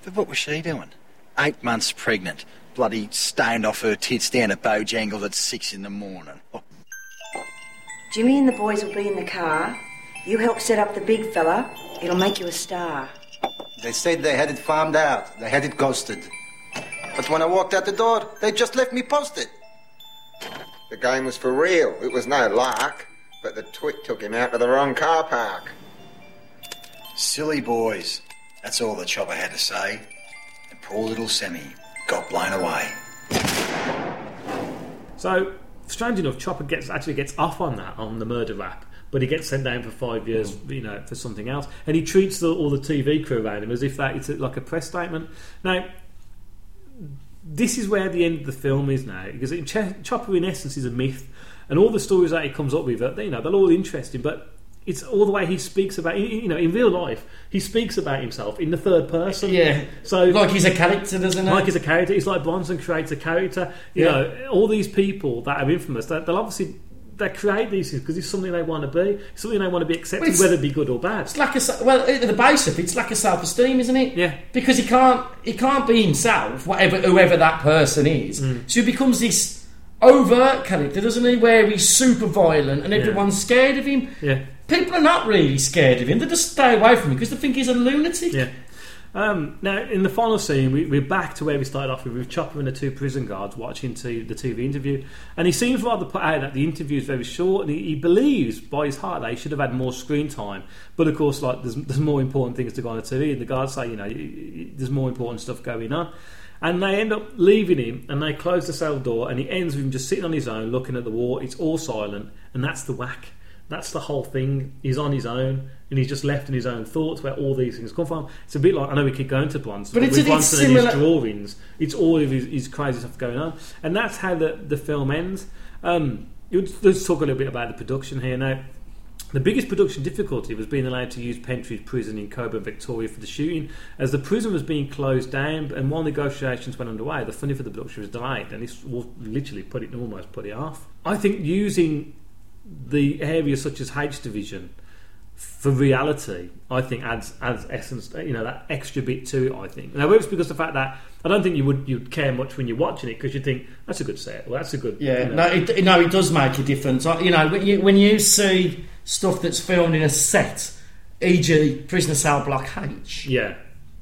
But what was she doing? Eight months pregnant, bloody stained off her tits down at Bojangles at six in the morning. Oh, Jimmy and the boys will be in the car. You help set up the big fella. It'll make you a star. They said they had it farmed out. They had it ghosted. But when I walked out the door, they just left me posted. The game was for real. It was no lark. But the twit took him out to the wrong car park. Silly boys. That's all the chopper had to say. And poor little Sammy got blown away. So, strange enough, Chopper gets actually gets off on that on the murder rap, but he gets sent down for five years, mm. you know, for something else, and he treats the, all the TV crew around him as if that it's like a press statement. Now, this is where the end of the film is now, because it, Ch- Chopper, in essence, is a myth, and all the stories that he comes up with, are, you know, they're all interesting, but. It's all the way he speaks about, you know, in real life, he speaks about himself in the third person. Yeah. So, Like he's a character, doesn't he? Like he's a character. It's like Bronson creates a character. You Yeah. know, all these people that are infamous, they'll obviously they create these things because it's something they want to be, it's something they want to be accepted, Well, whether it be good or bad. It's like a well, at the base of it, it's like a self-esteem, isn't it? Yeah. Because he can't he can't be himself, whatever whoever that person is. Mm. So he becomes this overt character, doesn't he? Where he's super violent and Yeah. everyone's scared of him. Yeah. People are not really scared of him; they just stay away from him because they think he's a lunatic. Yeah. Um, now, in the final scene, we, we're back to where we started off with, with Chopper and the two prison guards watching the TV interview. And he seems rather put out that the interview is very short, and he, he believes by his heart that he should have had more screen time. But of course, like there's, there's more important things to go on the TV, and the guards say, you know, there's more important stuff going on. And they end up leaving him, and they close the cell door, and he ends with him just sitting on his own, looking at the wall. It's all silent, and that's the whack. That's the whole thing. He's on his own, and he's just left in his own thoughts where all these things come from. It's a bit like I know we keep going to Bronson, But but, it's- with it's Bronson and his drawings, it's all of his, his crazy stuff going on, and that's how the the film ends. Um, let's talk a little bit about the production here now. The biggest production difficulty was being allowed to use Pentridge prison in Coburg, Victoria for the shooting, as the prison was being closed down. And while negotiations went underway, the funding for the production was delayed, and this will literally put it almost put it off. I think using the areas such as H division for reality, I think adds adds essence, you know, that extra bit to it. I think now it's because of the fact that I don't think you would you'd care much when you're watching it because you think that's a good set, well, that's a good, Yeah, you know. no, it, no, it does make a difference. I- You know, when you, when you see stuff that's filmed in a set, e.g., Prisoner Cell Block H, yeah,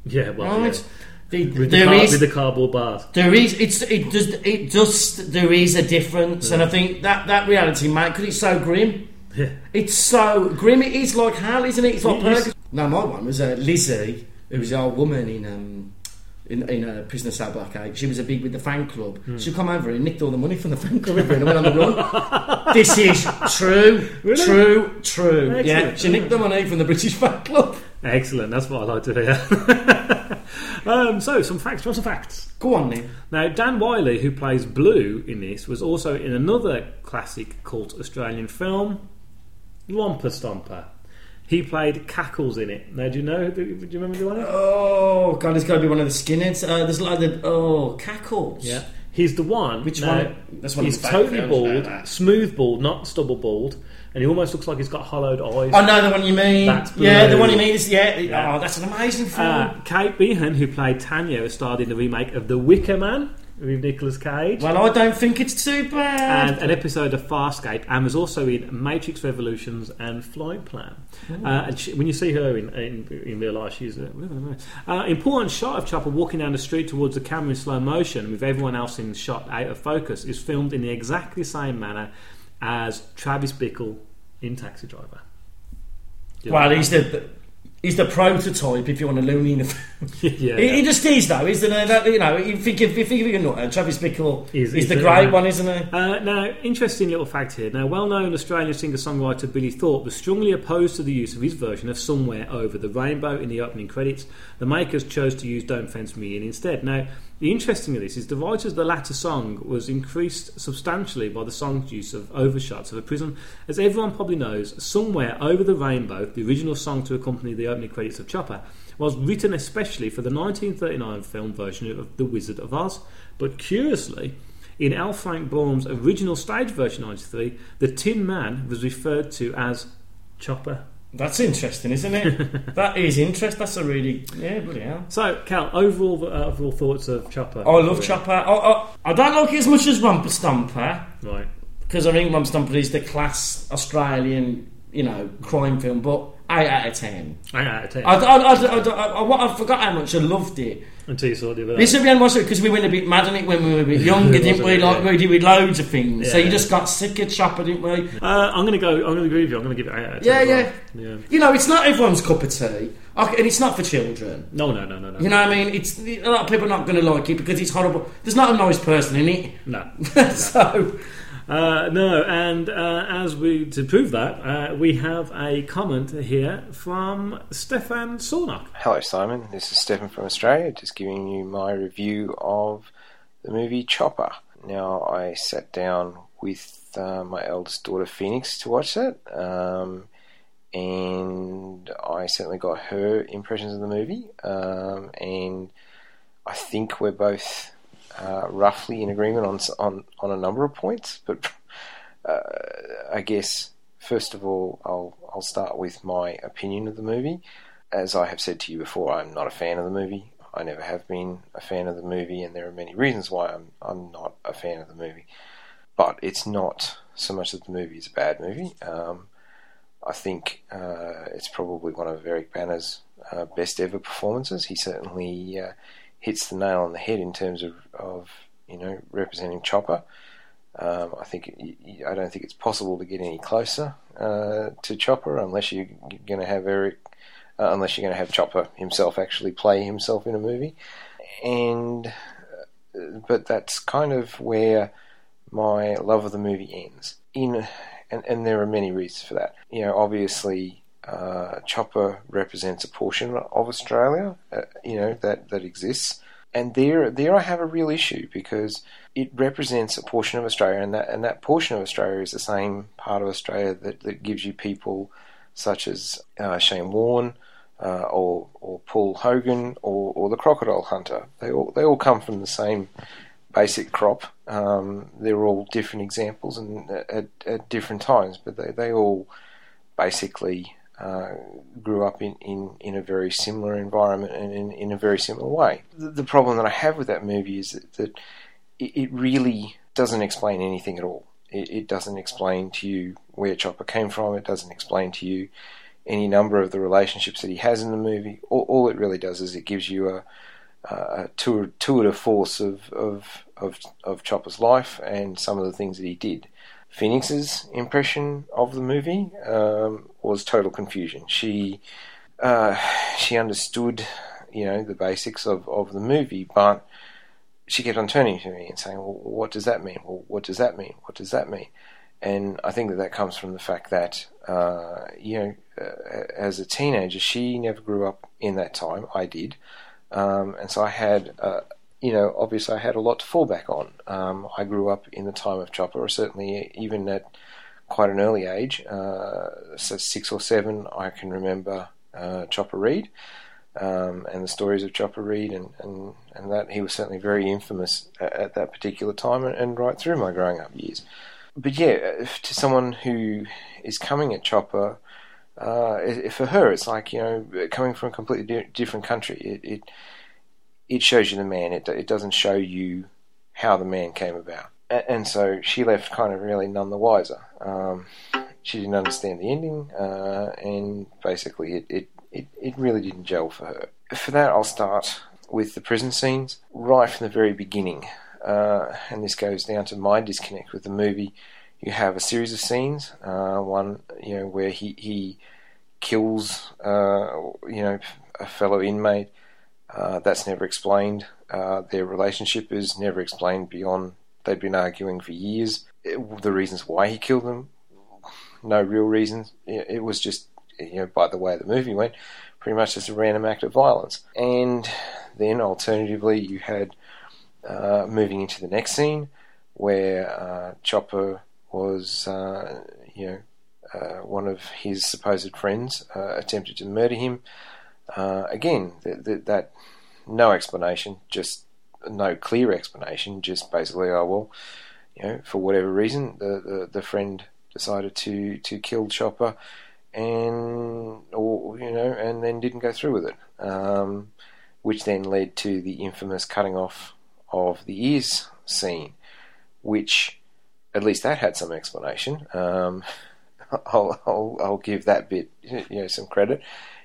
yeah, well, right? yeah. The- With, there the car, is- with the cardboard bars. There is it's it does it does there is a difference, and I think that that reality, mate, because it's so grim. Yeah. <laughs> It's so grim. It is like hell, isn't it? It's like purgatory. No, my one was uh, Lizzie, who was the old woman in um in, in uh, Prisoner Cell Block H. She was a big with the fan club. Hmm. She'd come over and nicked all the money from the fan club and went on the run. <laughs> this is true, Really? true, true. Yeah, she nicked the money from the British fan club. Excellent. That's what I like to hear. <laughs> um, so, some facts. What's some facts? Go on then. Now, Dan Wyllie, who plays Blue in this, was also in another classic cult Australian film, Romper Stomper. He played Cackles in it. Now, do you know? Do you remember the one? Oh God, it's got to be one of the skinheads. Uh, there's like the oh cackles. Yeah. He's the one. Which now, one? That's one of He's totally bald, smooth bald, not stubble bald, and he almost looks like he's got hollowed eyes. I know the one you mean. That's yeah, the one you mean is yeah. Yeah. Oh, that's an amazing film. Uh, Kate Beahan, who played Tanya, starred in the remake of The Wicker Man with Nicolas Cage. well, I don't think it's too bad. and an episode of Farscape, and was also in Matrix Revolutions and Flight Plan. Uh, and she, when you see her in, in, in real life, she's a uh, important shot of Chopper walking down the street towards the camera in slow motion, with everyone else in the shot out of focus, is filmed in the exactly same manner as Travis Bickle in Taxi Driver. You well, like he's the he's the prototype if you want a loony in the film. <laughs> yeah, He, he just is though, isn't he? That, you know, you think if you think of a nut, Travis Bickle Is- is, the great uh, one, isn't he? Uh, now, interesting little fact here. Now, well-known Australian singer-songwriter Billy Thorpe was strongly opposed to the use of his version of "Somewhere Over the Rainbow" in the opening credits. The makers chose to use "Don't Fence Me In" instead. Now, the interesting of this is the writer of the latter song was increased substantially by the song's use of overshots of a prison. As everyone probably knows, "Somewhere Over the Rainbow," the original song to accompany the opening credits of Chopper, was written especially for the 1939 film version of The Wizard of Oz. But curiously, in L. Frank Baum's original stage version 93, the Tin Man was referred to as Chopper. That's interesting, isn't it? <laughs> that is interesting. That's a really yeah, bloody hell. So, Cal, overall, uh, overall thoughts of Chopper? I love Chopper. I, I, I don't like it as much as Romper Stomper Right. because I think Romper Stomper is the class Australian you know, crime film, but eight out of ten. Eight out of ten. I, I, I, I, I, I, I forgot how much I loved it. Until you saw the other. This would be on because we went a bit mad on it when we were a bit <laughs> younger, didn't we? Like we did with loads of things. So you just got sick of Chopper, didn't we? Uh, I'm going to go. I'm going to agree with you. I'm going to give it eight out of Yeah, ten. yeah. yeah. You know, it's not everyone's cup of tea, I- and it's not for children. No, no, no, no, no. You know what I mean? It's a lot of people are not going to like it because it's horrible. There's not a nice person in it. No. <laughs> so Uh, no, and uh, as we to prove that, uh, we have a comment here from Stefan Sornock. Hello, Simon. This is Stefan from Australia, just giving you my review of the movie Chopper. Now, I sat down with uh, my eldest daughter Phoenix to watch that, um, and I certainly got her impressions of the movie, um, and I think we're both uh, roughly in agreement on on on a number of points, but uh, I guess first of all, I'll I'll start with my opinion of the movie. As I have said to you before, I'm not a fan of the movie. I never have been a fan of the movie, and there are many reasons why I'm I'm not a fan of the movie. But it's not so much that the movie is a bad movie. Um, I think uh, it's probably one of Eric Bana's uh, best ever performances. He certainly uh, hits the nail on the head in terms of, of you know representing Chopper. Um, I think I don't think it's possible to get any closer uh, to Chopper unless you, you're going to have Eric, uh, unless you're going to have Chopper himself actually play himself in a movie, and uh, but that's kind of where my love of the movie ends. In and, and there are many reasons for that. You know, obviously, uh, Chopper represents a portion of Australia. Uh, you know that that exists, and there there I have a real issue because it represents a portion of Australia, and that and that portion of Australia is the same part of Australia that, that gives you people such as uh, Shane Warne. Uh, or or Paul Hogan or, or the Crocodile Hunter. They all they all come from the same basic crop. Um, they're all different examples and at, at different times, but they, they all basically uh, grew up in, in, in a very similar environment and in, in a very similar way. The, the problem that I have with that movie is that, that it, it really doesn't explain anything at all. It, it doesn't explain to you where Chopper came from. It doesn't explain to you any number of the relationships that he has in the movie. All, all it really does is it gives you a, a tour, tour de force of, of, of, of Chopper's life and some of the things that he did. Phoenix's impression of the movie um, was total confusion. She uh, she understood, you know, the basics of, of the movie, but she kept on turning to me and saying, "Well, what does that mean? Well, what does that mean? What does that mean?" And I think that that comes from the fact that, uh, you know, uh, as a teenager, she never grew up in that time. I did, um, and so I had, you know, obviously I had a lot to fall back on. Um, I grew up in the time of Chopper, certainly even at quite an early age, uh, so six or seven, I can remember uh, Chopper Read. Um, and the stories of Chopper Read, and, and, and that he was certainly very infamous at, at that particular time, and, and right through my growing up years. But yeah, to someone who is coming at Chopper, uh, for her, it's like you know, coming from a completely di- different country. It, it it shows you the man. It it doesn't show you how the man came about. A- And so she left kind of really none the wiser. Um, she didn't understand the ending, uh, and basically it, it, it, it really didn't gel for her. For that, I'll start with the prison scenes right from the very beginning. Uh, and this goes down to my disconnect with the movie. You have a series of scenes, uh, one you know where he he kills uh, you know a fellow inmate. Uh, that's never explained. Uh, their relationship is never explained beyond they've been arguing for years. It- the reasons why he killed them, no real reasons. It, it was just, you know, by the way the movie went, pretty much just a random act of violence. And then alternatively, you had uh, moving into the next scene where uh, Chopper was, uh, you know, uh, one of his supposed friends attempted to murder him. Uh, again, th- th- that no explanation, just no clear explanation, just basically, oh well, you know, for whatever reason, the, the, the friend decided to, to kill Chopper, and or you know, and then didn't go through with it, um, which then led to the infamous cutting off of the ears scene, which at least that had some explanation. Um, <laughs> I'll, I'll, I'll give that bit you know some credit.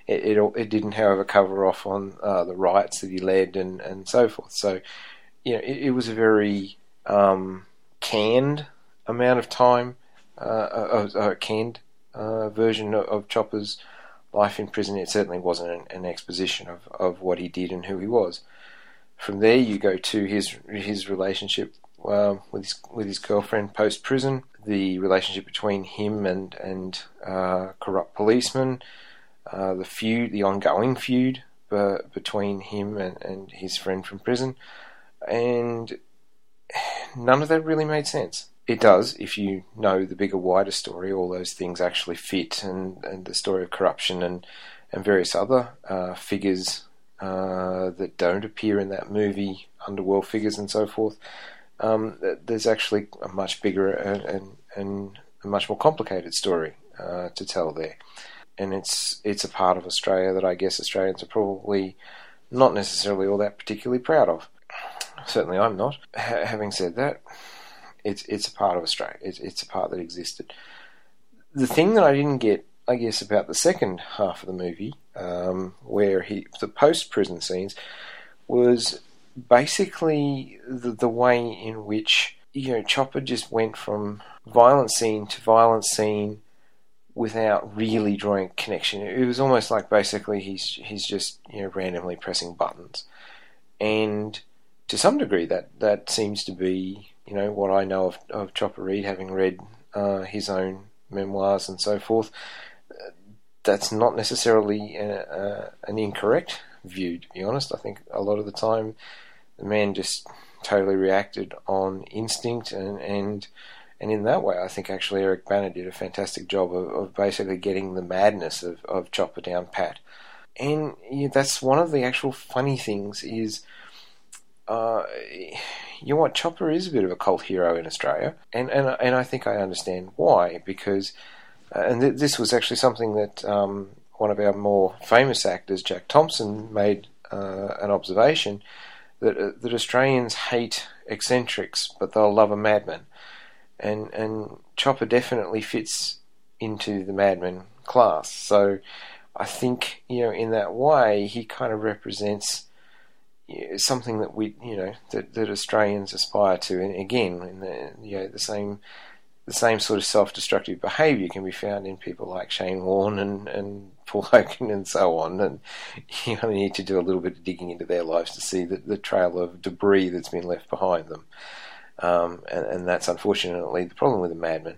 It, it, it didn't, however, cover off on uh, the riots that he led and, and so forth. So, you know, it, it was a very um, canned amount of time, uh, a, a canned uh, version of, of, Chopper's life in prison. It certainly wasn't an, an, exposition of, of what he did and who he was. From there, you go to his his relationship uh, with his with his girlfriend post prison, the relationship between him and and uh, corrupt policemen, uh, the feud, the ongoing feud uh, between him and, and his friend from prison, and none of that really made sense. It does if you know the bigger, wider story. All those things actually fit, and, and the story of corruption and and various other uh, figures uh, that don't appear in that movie, underworld figures and so forth. Um, there's actually a much bigger and, and, and a much more complicated story uh, to tell there and it's it's a part of Australia that I guess Australians are probably not necessarily all that particularly proud of. Certainly, I'm not. H- having said that, it's it's a part of Australia. It's it's a part that existed. The thing that I didn't get, I guess, about the second half of the movie, um, where he the post prison scenes, was basically the the way in which you know Chopper just went from violent scene to violent scene without really drawing a connection. It was almost like basically he's he's just you know randomly pressing buttons, and to some degree that that seems to be you know what I know of, of Chopper Read, having read uh, his own memoirs and so forth. That's not necessarily a, a, an incorrect view, to be honest. I think a lot of the time the man just totally reacted on instinct and and and in that way, I think actually Eric Bana did a fantastic job of, of basically getting the madness of, of Chopper down pat. And yeah, that's one of the actual funny things is, uh, you know what, Chopper is a bit of a cult hero in Australia, and and and I think I understand why because, uh, and th- this was actually something that um, one of our more famous actors, Jack Thompson, made uh, an observation that uh, that Australians hate eccentrics, but they'll love a madman and and Chopper definitely fits into the Madman class. So I think you know in that way he kind of represents something that we you know that, that Australians aspire to. And again, in the you know the same the same sort of self-destructive behaviour can be found in people like Shane Warne and, and Paul Hogan and so on. And <laughs> you only need to do a little bit of digging into their lives to see the, the trail of debris that's been left behind them. Um, and, and, that's unfortunately the problem with the Madman.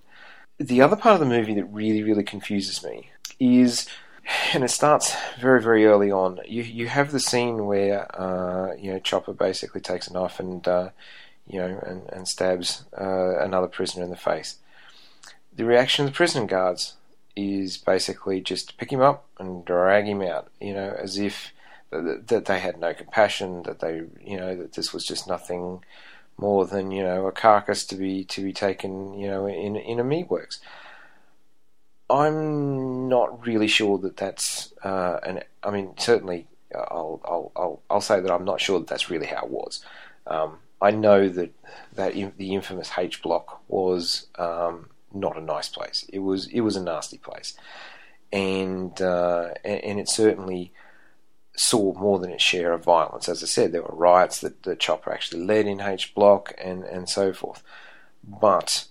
The other part of the movie that really, really confuses me is, and it starts very, very early on. You you have the scene where uh, you know Chopper basically takes a knife and uh, you know and, and stabs uh, another prisoner in the face. The reaction of the prison guards is basically just pick him up and drag him out, you know, as if that they had no compassion, that they, you know, that this was just nothing more than you know a carcass to be to be taken you know in in a meatworks. I'm not really sure that that's uh, an. I mean, certainly, I'll, I'll I'll I'll say that I'm not sure that that's really how it was. Um, I know that that the infamous H block was um, not a nice place. It was it was a nasty place, and uh, and, and it certainly saw more than its share of violence. As I said, there were riots that the Chopper actually led in H Block and, and so forth. But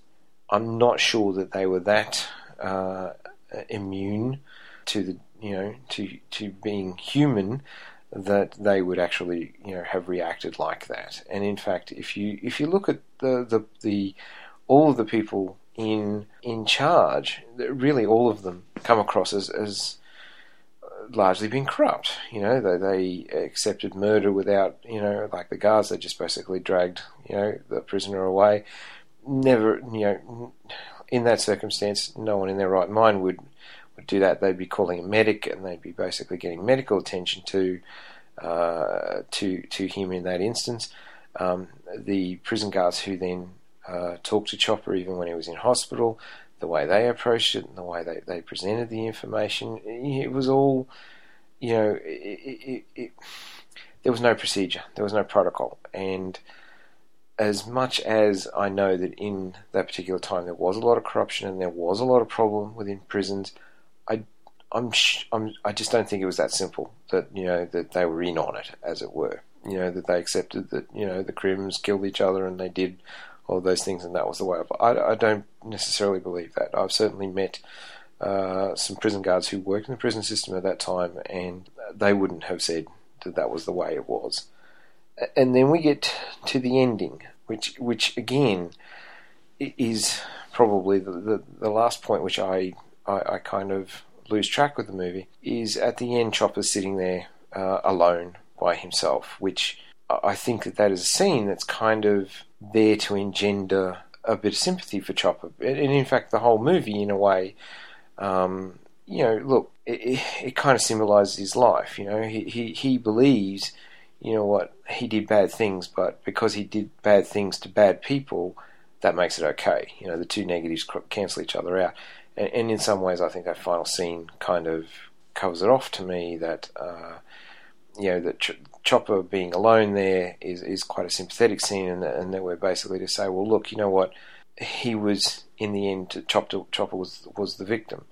I'm not sure that they were that uh, immune to the you know to to being human that they would actually you know have reacted like that. And in fact, if you if you look at the the, the all of the people in in charge, really all of them come across as, as largely been corrupt. You know, they, they accepted murder without, you know, like the guards, they just basically dragged, you know, the prisoner away. Never, you know, in that circumstance, no one in their right mind would would do that. They'd be calling a medic, and they'd be basically getting medical attention to uh, to to him in that instance. Um, the prison guards who then uh, talked to Chopper even when he was in hospital the way they approached it and the way they, they presented the information, it was all, you know, it, it, it, there was no procedure, there was no protocol, and as much as I know that in that particular time there was a lot of corruption and there was a lot of problem within prisons, I I'm, I'm I just don't think it was that simple that you know that they were in on it as it were. You know that they accepted that you know the crims killed each other and they did all those things and that was the way. Of, I I don't necessarily believe that. I've certainly met uh, some prison guards who worked in the prison system at that time and they wouldn't have said that that was the way it was. And then we get to the ending, which which again is probably the, the, the last point which I, I, I kind of lose track with the movie is at the end Chopper's sitting there uh, alone by himself, which I think that that is a scene that's kind of there to engender a bit of sympathy for Chopper, and in fact the whole movie in a way. Um, you know, look, it, it, kind of symbolises his life. You know, he, he, he believes, you know what, he did bad things, but because he did bad things to bad people, that makes it okay. You know, the two negatives cancel each other out. And, and in some ways, I think that final scene kind of covers it off to me that, uh, you know, that Chopper being alone there is, is quite a sympathetic scene, and, and that we're basically to say, well, look, you know what, he was, in the end, Chopper, Chopper was, was the victim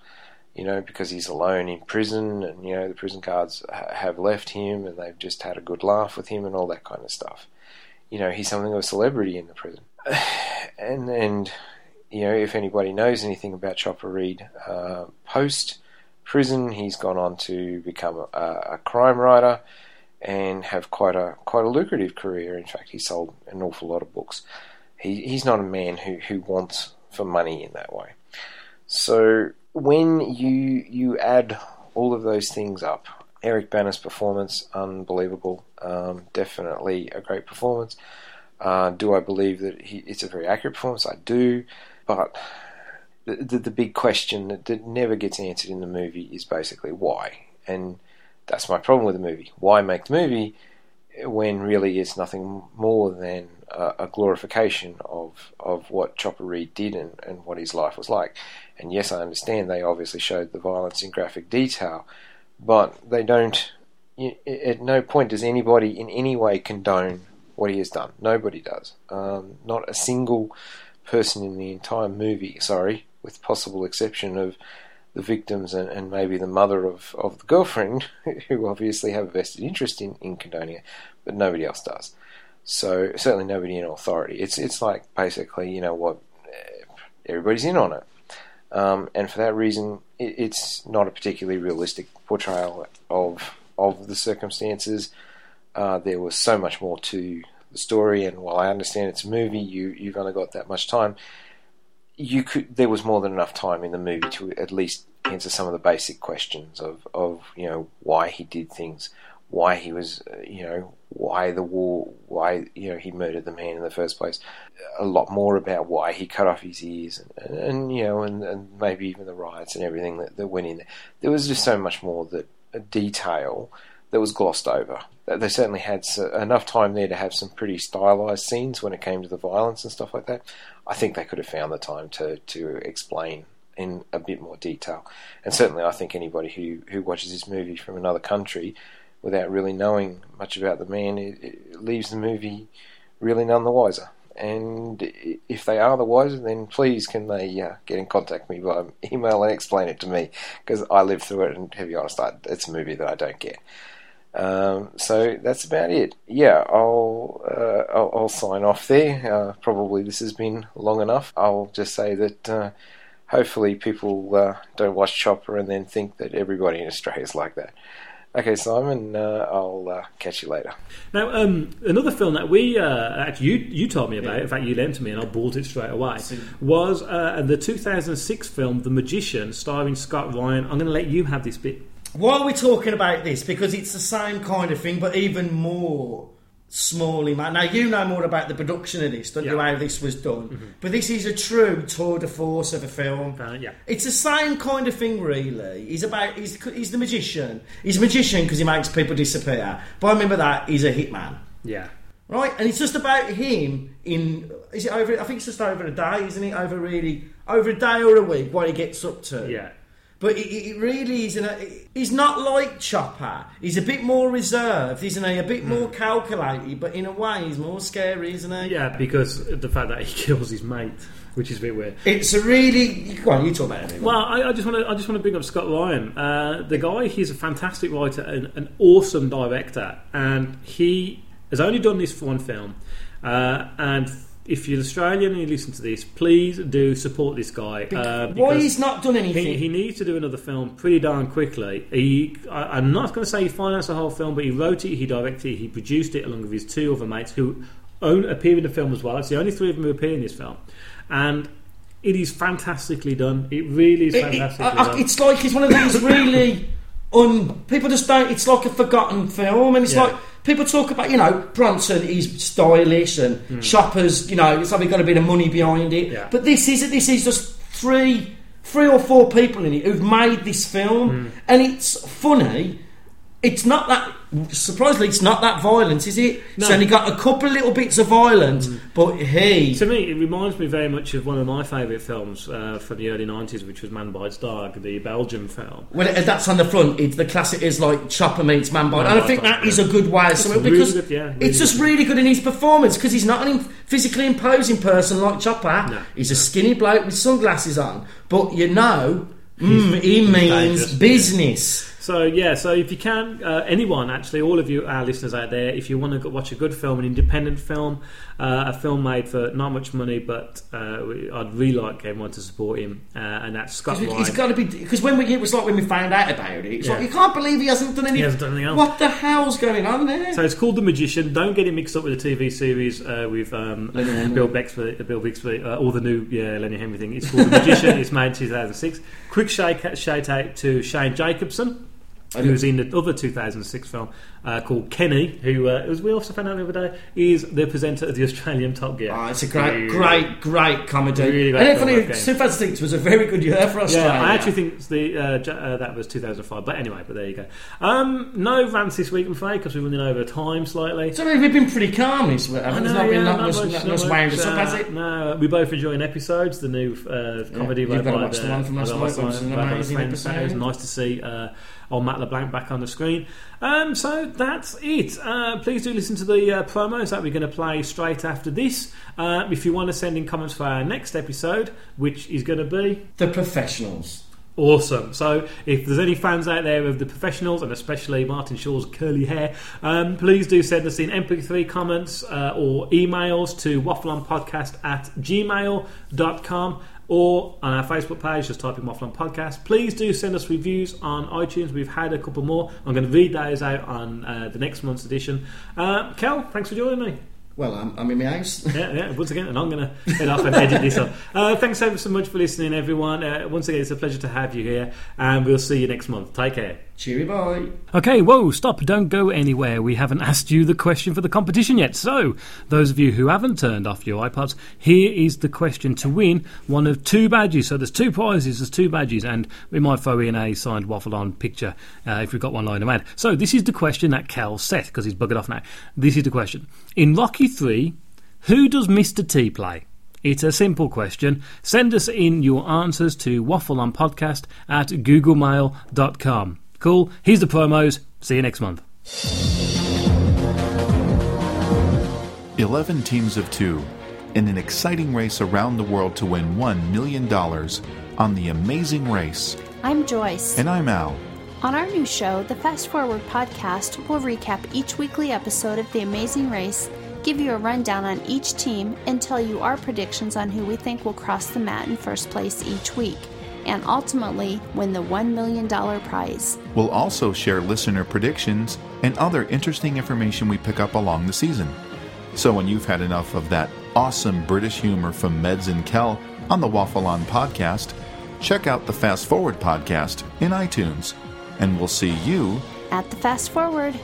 you know, because he's alone in prison, and you know the prison guards ha- have left him, and they've just had a good laugh with him, and all that kind of stuff. You know, he's something of a celebrity in the prison, <sighs> and and you know, if anybody knows anything about Chopper Read uh, post prison, he's gone on to become a, a crime writer and have quite a quite a lucrative career. In fact, he sold an awful lot of books. He he's not a man who who wants for money in that way. So when you you add all of those things up, Eric Bana's performance unbelievable, um, definitely a great performance. Uh, do I believe that he, it's a very accurate performance? I do, but the, the, the big question that, that never gets answered in the movie is basically why, and that's my problem with the movie. Why make the movie when really it's nothing more than a, a glorification of of what Chopper Read did and, and what his life was like? And yes, I understand they obviously showed the violence in graphic detail, but they don't. At no point does anybody in any way condone what he has done. Nobody does. Um, not a single person in the entire movie. Sorry, with possible exception of the victims and, and maybe the mother of, of the girlfriend, <laughs> who obviously have a vested interest in, in condoning it, but nobody else does. So certainly nobody in authority. It's it's like basically you know what everybody's in on it. Um, and for that reason, it, it's not a particularly realistic portrayal of of the circumstances. Uh, there was so much more to the story, and while I understand it's a movie, you you've only got that much time. You could there was more than enough time in the movie to at least answer some of the basic questions of of you know why he did things, why he was you know why the war, why you know he murdered the man in the first place. A lot more about why he cut off his ears, and, and you know, and, and, maybe even the riots and everything that, that, went in there. There was just so much more that detail that was glossed over. They certainly had enough time there to have some pretty stylized scenes when it came to the violence and stuff like that. I think they could have found the time to to explain in a bit more detail. And certainly, I think anybody who who watches this movie from another country without really knowing much about the man, it, it leaves the movie really none the wiser. And if they are the wiser, then please can they uh, get in contact with me by <laughs> email and explain it to me because I lived through it. And to be honest, I, it's a movie that I don't get. Um, so that's about it. Yeah, I'll uh, I'll, I'll, sign off there. Uh, probably this has been long enough. I'll just say that uh, hopefully people uh, don't watch Chopper and then think that everybody in Australia is like that. Okay, Simon, uh, I'll uh, catch you later. Now, um, another film that we uh, actually you you told me about, yeah. in fact, you lent to me and I bought it straight away, was uh, the 2006 film The Magician, starring Scott Ryan. I'm going to let you have this bit. Why are we talking about this? Because it's the same kind of thing, but even more smally man. Now you know more about the production of this, don't yeah. you? How this was done, mm-hmm. but this is a true tour de force of a film. Uh, yeah, it's the same kind of thing, really. He's about he's, he's the magician. He's a magician because he makes people disappear. But I remember that he's a hitman. Yeah. Right, and it's just about him in. Is it over? I think it's just over a day, isn't it? Over really over a day or a week, what he gets up to. Yeah. But it, it really isn't. A, he's not like Chopper. He's a bit more reserved, isn't he? A bit more calculated, but in a way, he's more scary, isn't he? Yeah, because of the fact that he <laughs> kills his mate, which is a bit weird. It's a really. Go on, you talk about it. Well, I, I just want to I just want to bring up Scott Ryan. Uh, the guy, he's a fantastic writer and an awesome director, and he has only done this for one film. Uh, and if you're Australian and you listen to this, please do support this guy. Uh, why he's not done anything? He, he needs to do another film pretty darn quickly. He, I, I'm not going to say he financed the whole film, but he wrote it, he directed it, he produced it along with his two other mates who own, appear in the film as well. It's the only three of them who appear in this film, and it is fantastically done. It really is It- it- fantastically I- I- done. it's like it's one of these really <coughs> un. People just don't. It's like a forgotten film, and it's Yeah. like people talk about. You know, Bronson is stylish, and Hmm. Chopper's. You know, it's like got a bit of money behind it. Yeah. But this is this is just three, three or four people in it who've made this film, Hmm. and it's funny. It's not that. Surprisingly, it's not that violent, is it? No. It's only got a couple of little bits of violence, but he. To me, it reminds me very much of one of my favourite films uh, from the early 90s, which was Man Bites Dog, the Belgian film. Well, uh, that's on the front. It's the classic is like Chopper meets Man Bite, Man and I think that is a good way of something really because good, yeah, really it's just good. really good in his performance because he's not an im- physically imposing person like Chopper. No. He's a skinny bloke with sunglasses on, but you know, mm, he means dangerous. business. So yeah, so if you can, uh, anyone actually, all of you, our listeners out there, if you want to go watch a good film, an independent film, uh, a film made for not much money, but uh, we- I'd really like everyone to support him, uh, and that's Scott It's- Ryan. It's got to be because when we, it was like when we found out about it, it's Yeah. like you can't believe he hasn't done anything. He hasn't done anything else. What the hell's going on there? So it's called The Magician. Don't get it mixed up with the TV series uh, with um, Bill Bixby, Bill Bixby, uh, or the new yeah Lenny Henry thing. It's called The Magician. <laughs> it's made in 2006. Quick shout, shout out to Shane Jacobson, who was in the other 2006 film uh, called Kenny, who, uh, as we also found out the other day, is the presenter of the Australian Top Gear. Oh, it's a great, great, great comedy. Really great and funny, 2006 was a very good year for Australia. Yeah, I actually think the uh, uh, that was 2005. But anyway, but there you go. Um, no rants this week, I'm afraid, because we're running over time slightly. So we've been pretty calm this week. I haven't we? know, It's not been yeah, not not much, much, not not much much, us up, uh, has it? No, we both enjoying episodes. The new uh, comedy you've wrote gotta by watch the one from last by night, which was an amazing episode. It was nice to see old Matt LeBlanc back on the screen. Um, so that's it. Uh, please do listen to the uh, promos that we're going to play straight after this. Uh, if you want to send in comments for our next episode, which is going to be The professionals. Awesome. So, if there's any fans out there of the professionals, and especially Martin Shaw's curly hair, um, please do send us in MP3 comments uh, or emails to waffleonpodcast at gmail.com or on our Facebook page, just type in Waffle Podcast. Please do send us reviews on iTunes. We've had a couple more. I'm going to read those out on uh, the next month's edition. Uh, Kel, thanks for joining me. Well, I'm, I'm in my house. <laughs> yeah, yeah, once again, and I'm going to head off and edit this up. Uh, thanks ever so much for listening, everyone. Uh, once again, it's a pleasure to have you here, and we'll see you next month. Take care. Cheery bye. Okay, whoa, stop, don't go anywhere. We haven't <laughs> asked you the question for the competition yet. So, those of you who haven't turned off your iPods, here is the question to win one of two badges. So, there's two prizes, there's two badges, and we might throw in a signed waffle on picture uh, if we've got one lying around. So, this is the question that Cal set because he's buggered off now. This is the question. In Rocky 3, who does Mr. T play? It's a simple question. Send us in your answers to waffleonpodcast at googlemail.com. Cool. Here's the promos. See you next month. 11 teams of two in an exciting race around the world to win $1 million on The Amazing Race. I'm Joyce. And I'm Al. On our new show, the Fast Forward podcast, we'll recap each weekly episode of The Amazing Race, give you a rundown on each team, and tell you our predictions on who we think will cross the mat in first place each week, and ultimately win the $1 million prize. We'll also share listener predictions and other interesting information we pick up along the season. So when you've had enough of that awesome British humor from Meds and Kel on the Waffle On podcast, check out the Fast Forward podcast in iTunes. And we'll see you At the Fast Forward.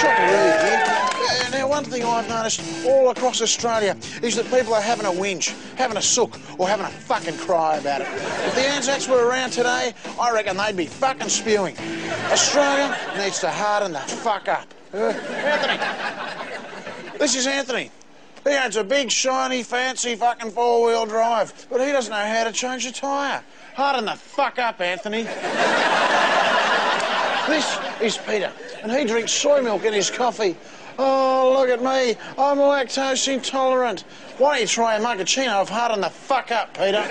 Here. Uh, now, one thing I've noticed all across Australia is that people are having a whinge, having a sook, or having a fucking cry about it. If the Anzacs were around today, I reckon they'd be fucking spewing. Australia needs to harden the fuck up. Uh, Anthony. This is Anthony. He owns a big, shiny, fancy fucking four-wheel drive, but he doesn't know how to change a tyre. Harden the fuck up, Anthony. This is Peter, and he drinks soy milk in his coffee. Oh, look at me. I'm lactose intolerant. Why don't you try a mugacino of Harden the fuck up, Peter?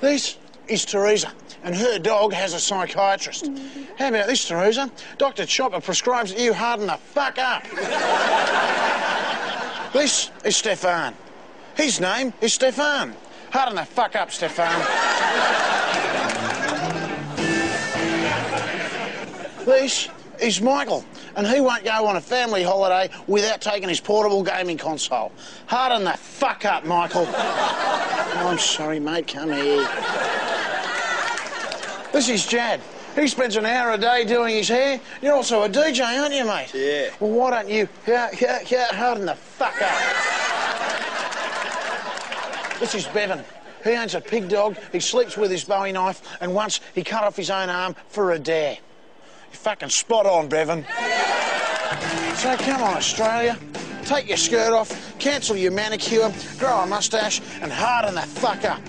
this is Teresa, and her dog has a psychiatrist. How about this, Teresa? Dr. Chopper prescribes that you harden the fuck up. this is Stefan. His name is Stefan. Harden the fuck up, Stefan. This is Michael, and he won't go on a family holiday without taking his portable gaming console. Harden the fuck up, Michael. Oh, I'm sorry, mate. Come here. This is Jad. He spends an hour a day doing his hair. You're also a DJ, aren't you, mate? Yeah. Well, why don't you yeah, yeah, yeah, harden the fuck up? This is Bevan. He owns a pig dog. He sleeps with his Bowie knife, and once he cut off his own arm for a dare. Fucking spot on, Bevan. So come on, Australia. Take your skirt off, cancel your manicure, grow a mustache, and harden the fuck up.